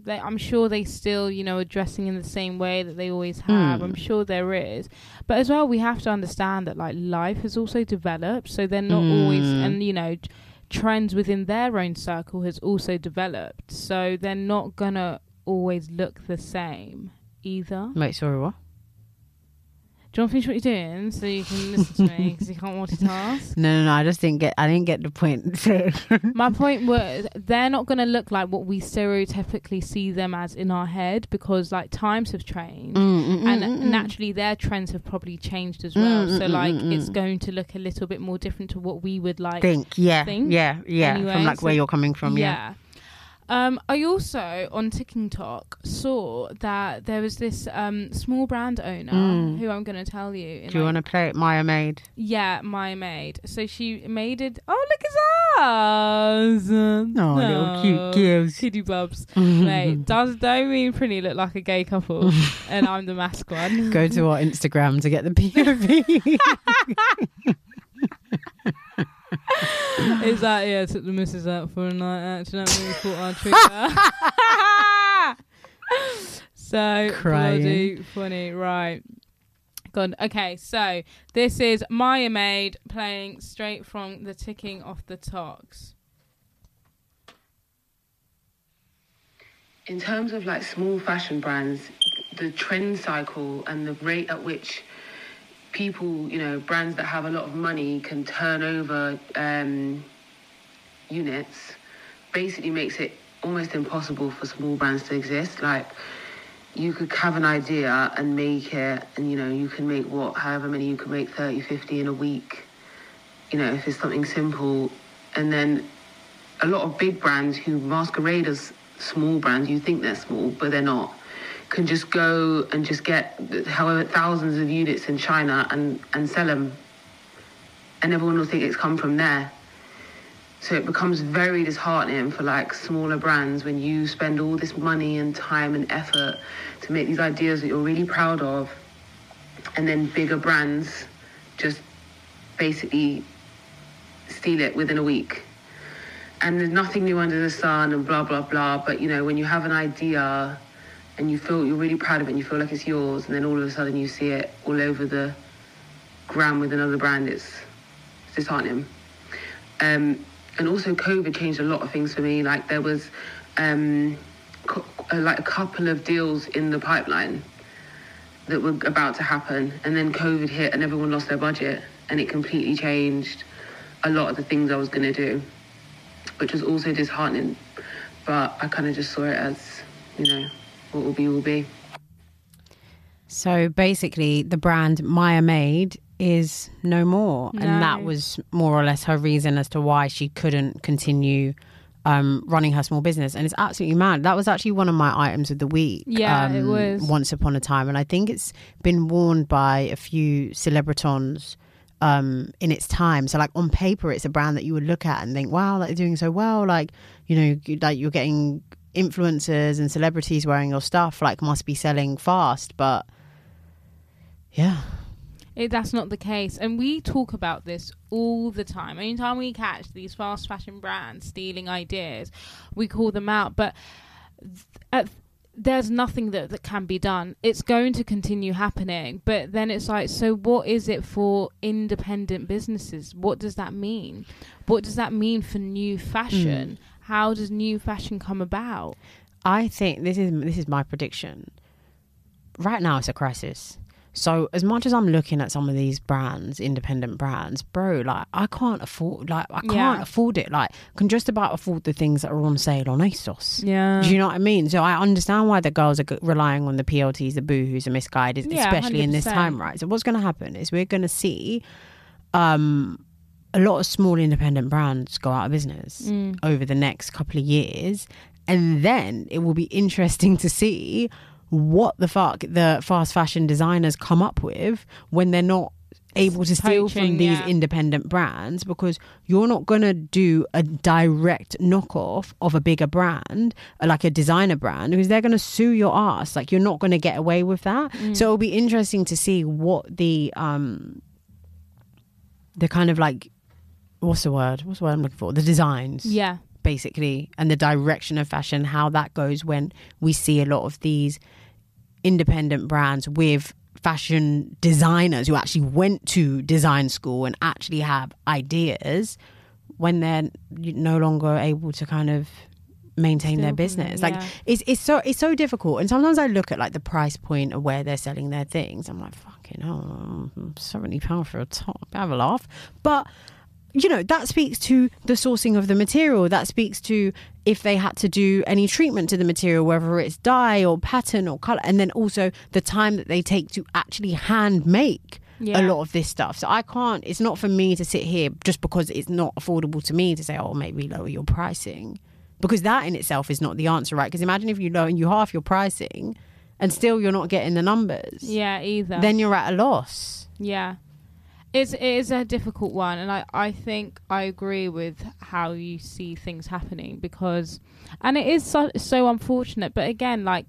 they, I'm sure they still, you know, are dressing in the same way that they always have. Hmm. I'm sure there is, but as well, we have to understand that like life has also developed, so they're not always, Mm. and you know, trends within their own circle has also developed, so they're not gonna always look the same either. Wait, sorry, what? Do you want to finish what you're doing so you can listen to me because you can't multitask? No, no, no. I just didn't get. I didn't get the point. [laughs] My point was they're not going to look like what we stereotypically see them as in our head because like times have changed Mm, and naturally their trends have probably changed as well. Mm, so mm, like mm, it's mm. going to look a little bit more different to what we would like. think. Yeah, think. yeah, yeah. Anyway, from like so- where you're coming from. Yeah. yeah. Um, I also on TikTok saw that there was this um, small brand owner Mm. who I'm going to tell you. Do you like, want to play it, Maya Made? Yeah, my maid. So she made it. Oh, look at us! Oh, little cute girls. Kitty bubs. [laughs] Mate, does don't me and Prinny look like a gay couple? [laughs] and I'm the mask one. Go to our Instagram to get the POV. [laughs] Is that yeah? Took the missus out for a night out. Accidentally caught our trigger. [laughs] so Crying. bloody funny, right? God. Okay, so this is Maya Made playing straight from the ticking off the talks. In terms of like small fashion brands, the trend cycle and the rate at which people, you know, brands that have a lot of money can turn over um, units basically makes it almost impossible for small brands to exist. Like, you could have an idea and make it, and you know, you can make what, however many you can make 30, 50 in a week, you know, if it's something simple. And then a lot of big brands who masquerade as small brands, you think they're small, but they're not, can just go and just get however thousands of units in China and, and sell them. And everyone will think it's come from there. So it becomes very disheartening for like smaller brands when you spend all this money and time and effort to make these ideas that you're really proud of. And then bigger brands just basically steal it within a week and there's nothing new under the sun and blah blah blah but you know when you have an idea and you feel you're really proud of it and you feel like it's yours and then all of a sudden you see it all over the ground with another brand it's, it's disheartening um, and also covid changed a lot of things for me like there was um, co- uh, like a couple of deals in the pipeline that were about to happen and then covid hit and everyone lost their budget and it completely changed a lot of the things i was going to do which was also disheartening. But I kind of just saw it as, you know, what will be will be. So basically, the brand Maya Made is no more, and that was more or less her reason as to why she couldn't continue um, running her small business. And it's absolutely mad. That was actually one of my items of the week. Yeah, it um, was. Once upon a time, and I think it's been worn by a few celebritons. Um, in its time, so like on paper, it's a brand that you would look at and think, "Wow, like they're doing so well." Like, you know, like you're getting influencers and celebrities wearing your stuff. Like, must be selling fast, but yeah, It, that's not the case. And we talk about this all the time. Anytime we catch these fast fashion brands stealing ideas, we call them out. But th- there's nothing that, that can be done. It's going to continue happening. But then it's like, so what is it for independent businesses? What does that mean? What does that mean for new fashion? Mm. How does new fashion come about? I think this is this is my prediction. Right now, it's a crisis. So as much as I'm looking at some of these brands, independent brands, bro, like I can't afford, like I can't Yeah. afford it. Like can just about afford the things that are on sale on ASOS. Yeah. Do you know what I mean? So I understand why the girls are g- relying on the PLTs, the boohoo's, and Missguided, Yeah, especially in this time, right? So what's going to happen is we're going to see um, a lot of small independent brands go out of business Mm. over the next couple of years, and then it will be interesting to see what the fuck the fast fashion designers come up with when they're not able to steal from these yeah. independent brands because you're not going to do a direct knockoff of a bigger brand like a designer brand because they're going to sue your ass like you're not going to get away with that Mm. so it'll be interesting to see what the um the kind of like what's the word? What's the word i'm looking for? The designs Yeah. basically and the direction of fashion how that goes when we see a lot of these independent brands with fashion designers who actually went to design school and actually have ideas when they're no longer able to kind of maintain their from them, business. Like it's it's so it's so difficult. And sometimes i look at like the price point of where they're selling their things. I'm like fucking hell mm-hmm, 70 pound for a top. Have a laugh. But you know that speaks to the sourcing of the material that speaks to if they had to do any treatment to the material whether it's dye or pattern or color and then also the time that they take to actually hand make Yeah. a lot of this stuff so i can't it's not for me to sit here just because it's not affordable to me to say oh maybe lower your pricing because that in itself is not the answer right because imagine if you lower you half your pricing and still you're not getting the numbers Yeah, either. then you're at a loss Yeah. It's it is a difficult one and I, I think I agree with how you see things happening because and it is so, so unfortunate but again like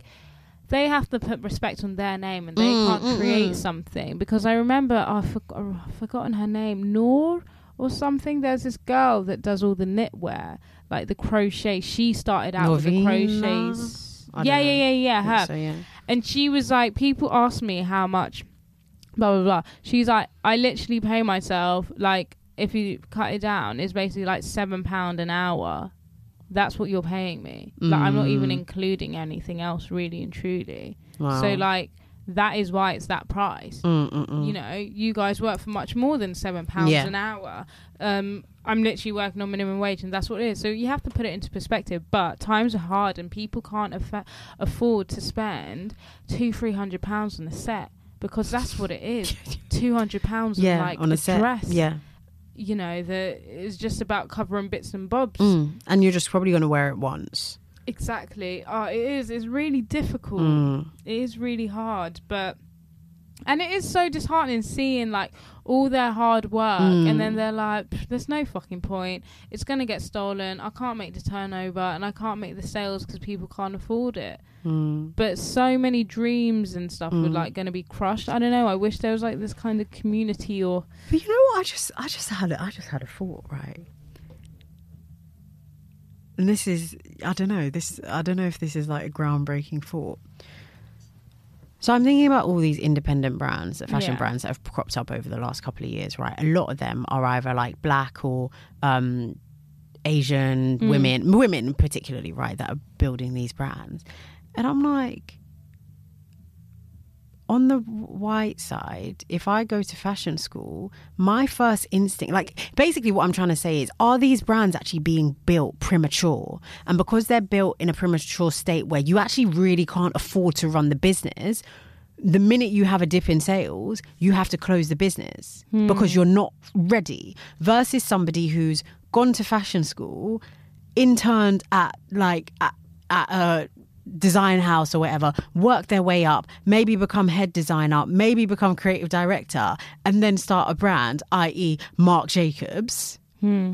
they have to put respect on their name and they Mm, can't mm, create mm. something because I remember oh, I've, forg- oh, I've forgotten her name Noor or something. There's this girl that does all the knitwear like the crochet. She started out with the crochets. Yeah yeah yeah yeah her. so, yeah. and she was like, people ask me how much, blah blah blah. She's like, I literally pay myself like if you cut it down, it's basically like seven pound an hour. That's what you're paying me. Like I'm not even Mm. including anything else, really and truly. Wow. So like that is why it's that price. Mm, mm. You know, you guys work for much more than seven pounds Yeah. an hour. Um, I'm literally working on minimum wage, and that's what it is. So you have to put it into perspective. But times are hard, and people can't affa- afford to spend two, three hundred pounds on a set because that's what it is. [laughs] Two hundred pounds yeah, like on a set. dress. Yeah, you know, that is just about covering bits and bobs. mm. and you're just probably going to wear it once. Exactly. Oh, it is. It's really difficult. Mm. It is really hard, but and it is so disheartening seeing like all their hard work Mm. and then they're like, "There's no fucking point. It's gonna get stolen. I can't make the turnover and I can't make the sales because people can't afford it." Mm. But so many dreams and stuff were Mm. like going to be crushed. I don't know. I wish there was like this kind of community or But you know what? I just, I just had, a, I just had a thought, right? And this is, I don't know. This, I don't know if this is like a groundbreaking thought. So I'm thinking about all these independent brands, fashion Yeah. brands that have cropped up over the last couple of years, right? A lot of them are either like black or um, Asian Mm. women, women particularly, right, that are building these brands. And I'm like, on the white side, if I go to fashion school, my first instinct, like basically what I'm trying to say is, are these brands actually being built premature? And because they're built in a premature state where you actually really can't afford to run the business, the minute you have a dip in sales, you have to close the business hmm. because you're not ready. Versus somebody who's gone to fashion school, interned at like at, at a design house or whatever, work their way up, maybe become head designer, maybe become creative director, and then start a brand, i.e., Marc Jacobs. Hmm.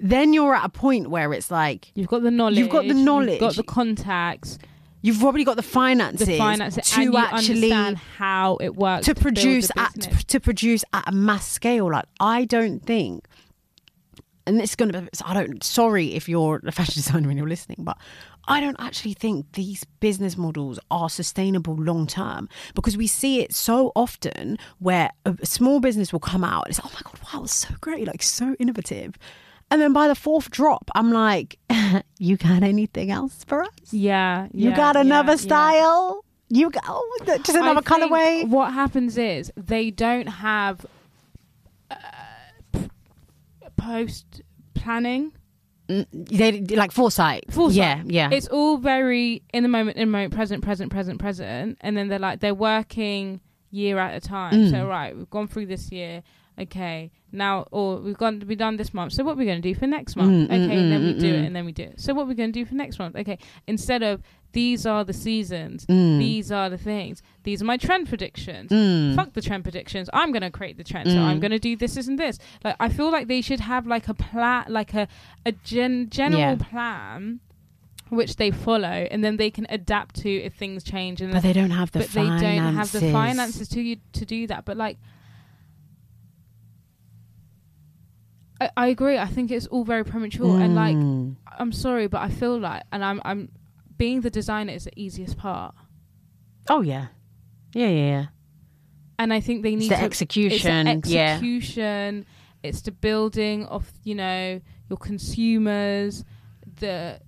Then you're at a point where it's like You've got the knowledge. You've got the knowledge. You've got the contacts. you've probably got the finances, The finances, to actually understand how it works to produce at to produce at a mass scale. Like I don't think, and it's going to be. I don't. Sorry if you're a fashion [laughs] designer and you're listening, but I don't actually think these business models are sustainable long term because we see it so often where a small business will come out. And it's oh my god, wow, it's so great, like so innovative. And then by the fourth drop, I'm like, [laughs] you got anything else for us? Yeah, You got another yeah, yeah. style? You got oh, just another colorway? What happens is they don't have uh, post planning. They like foresight. Foresight. Yeah, yeah. It's all very in the moment, in the moment, present, present, present, present, and then they're like they're working year at a time. Mm. So right, we've gone through this year. Okay, now or we've gone we done this month. So what are we going to do for next month? Mm, mm, okay, and then we mm, do mm, it, mm. and then we do it. So what are we going to do for next month? Okay, instead of these are the seasons, Mm. these are the things. These are my trend predictions. Mm. Fuck the trend predictions. I'm going to create the trend. So I'm Mm. going to do this, this, and this. Like I feel like they should have like a plan, like a a gen- general Yeah. plan which they follow, and then they can adapt to if things change. And But they don't have the but they finances. don't have the finances to you to do that. But like, I, I agree. I think it's all very premature, and like, Mm. I'm sorry, but I feel like, and I'm I'm being the designer is the easiest part, oh yeah, yeah, yeah, yeah. and I think they need the to execution. It's the yeah, execution. It's the building of you know your consumers, the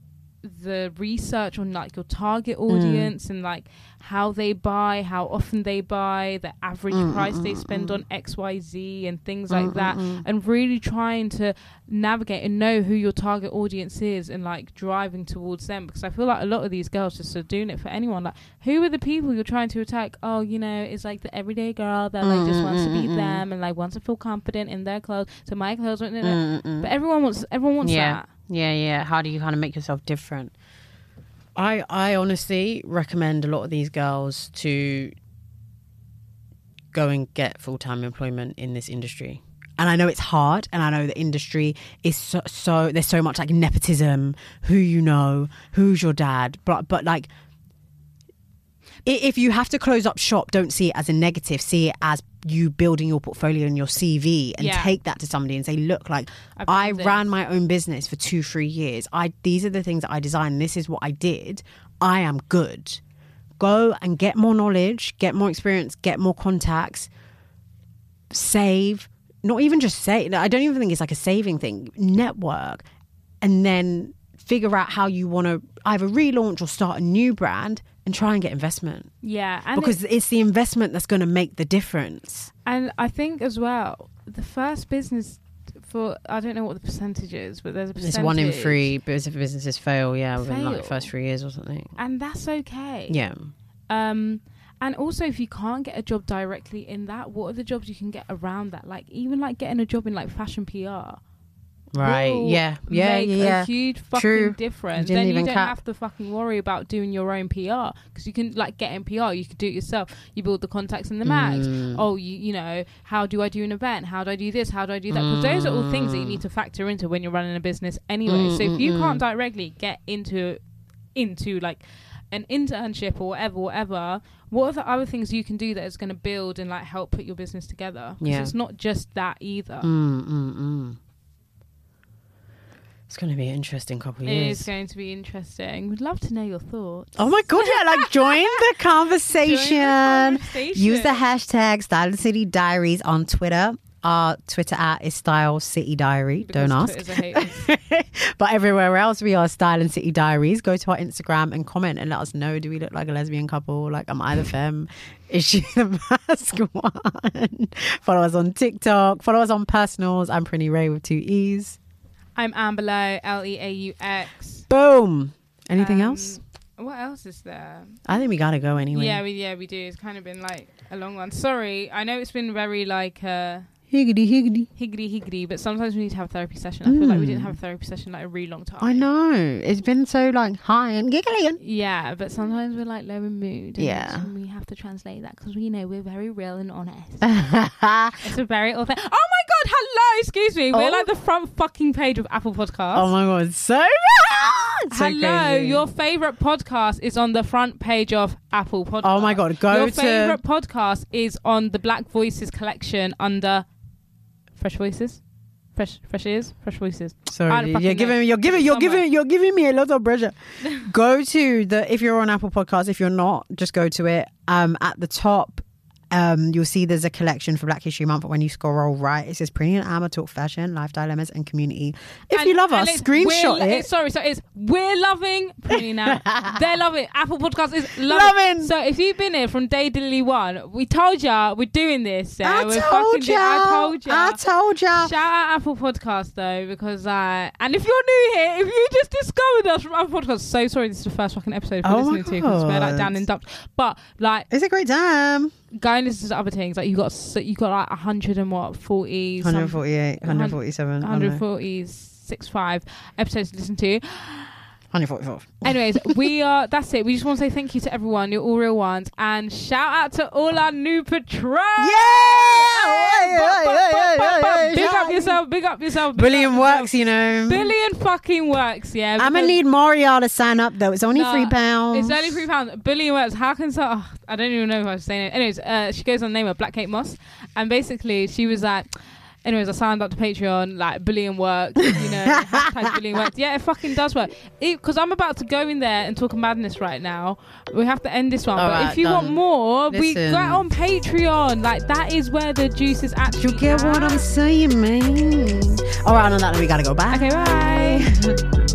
the research on like your target Mm. audience and like how they buy, how often they buy, the average Mm, price mm, they spend mm. on X, Y, Z, and things Mm, like mm, that, mm. and really trying to navigate and know who your target audience is and like driving towards them because I feel like a lot of these girls just are doing it for anyone. Like, who are the people you're trying to attack? Oh, you know, it's like the everyday girl that like just wants to be them and like wants to feel confident in their clothes. So my clothes, are Mm, mm. but everyone wants everyone wants yeah, that. yeah, yeah. How do you kind of make yourself different? I, I honestly recommend a lot of these girls to go and get full time employment in this industry. And I know it's hard, and I know the industry is so, so there's so much like nepotism, who you know, who's your dad, but but like if you have to close up shop, don't see it as a negative. See it as you building your portfolio and your CV, and Yeah. take that to somebody and say, "Look, like I this." ran my own business for two, three years. I these are the things that I designed. This is what I did. I am good. Go and get more knowledge, get more experience, get more contacts, save. Not even just save. I don't even think it's like a saving thing. Network, and then figure out how you want to either relaunch or start a new brand and try and get investment Yeah, and because it's the investment that's going to make the difference. And I think as well, the first business for I don't know what the percentage is, but there's a percentage. It's one in three businesses fail, yeah, within like the Fail. first three years or something. and that's okay. Yeah. Um, and also if you can't get a job directly in that, what are the jobs you can get around that? Like even like getting a job in like fashion PR. Right. will Yeah. Yeah. make Yeah. yeah. a huge fucking True. difference. Didn't Then you don't cap. have to fucking worry about doing your own PR because you can like get in PR. You can do it yourself. You build the contacts and the mags. Mm. Oh, you you know how do I do an event? How do I do this? How do I do that? Because those are all things that you need to factor into when you're running a business anyway. Mm, so if mm, you mm. can't directly get into into like an internship or whatever, whatever. What are the other things you can do that is going to build and like help put your business together? Because Yeah. it's not just that either. It's going to be an interesting couple of It years. is going to be interesting. We'd love to know your thoughts. Oh my god! Yeah, like join the conversation. [laughs] Join the conversation. Use the hashtag Style City Diaries on Twitter Our Twitter at is Style City Diary. Because Don't ask. Twitter's a hate list. [laughs] but everywhere else, we are Style and City Diaries. Go to our Instagram and comment and let us know. Do we look like a lesbian couple? Like, am I the femme? [laughs] Is she the mask one? Follow us on TikTok. Follow us on personals. I'm Pretty Ray with two E's. I'm Amberlo, L E A U X. Boom. Anything Um, else? What else is there? I think we gotta go anyway. Yeah, we yeah we do. It's kind of been like a long one. Sorry, I know it's been very like uh, Higgity higgity. higgity higgity, but sometimes we need to have a therapy session. I feel like we didn't Mm. have a therapy session like a really long time. I know. It's been so like high and giggly. and- Yeah, but sometimes we're like low in mood. and Yeah. that's when we have to translate that because we know we're very real and honest. [laughs] it's a very authentic. Oh my god! Hello, excuse me. We're Oh. like the front fucking page of Apple Podcasts. oh my god, so, [laughs] so Hello, crazy. your favorite podcast is on the front page of Apple Podcasts. Oh my God, go Your to- favorite podcast is on the Black Voices collection under Fresh Voices, Fresh Fresh Ears, Fresh Voices. Sorry, you're giving know. you're giving you're giving you're giving me a lot of pressure. [laughs] go to the if you're on Apple Podcasts. If you're not, just go to it. Um, at the top, um, you'll see there's a collection for Black History Month. But when you scroll right, it says Pretty and Amma talk fashion, life dilemmas, and community. If And- you love us, screenshot it. it's- Sorry, so it's we're loving Pretty now. [laughs] They're loving Apple Podcast is loving. Loving. So if you've been here from day diddly one, we told ya we're doing this. I we're told ya. I told ya. I told ya. Shout out Apple Podcast though, because uh, and if you're new here, if you just discovered us from Apple Podcast, so sorry, this is the first fucking episode if Oh my listening to because we're like down in dumps. But like, It's a great time. Go and listen to other things. Like you got so you got like hundred and what forty, 148, 147, 140, six five episodes to listen to. 144. Anyways, we are. That's it. We just want to say thank you to everyone. You're all real ones, and shout out to all our new patrons. Yeah! Big up yourself. Big up yourself. big Brilliant up works, you know. Billion fucking works, yeah. I'm gonna need Maria to sign up though. It's only No, three pounds. It's only three pounds. Billion works. How can so? oh, I don't even know if I was saying it. Anyways, uh, she goes on the name of Black Kate Moss, and basically she was like. Anyways, I signed up to Patreon, like billion works, you know, [laughs] hashtag billion works. Yeah, it fucking does work. Because I'm about to go in there and talk madness right now. We have to end this one. All but right, if you want done. more, we Listen. go on Patreon. Like that is where the juice is actually. You get what. I'm saying, man? All right, on that, we gotta go back. Okay, bye. [laughs]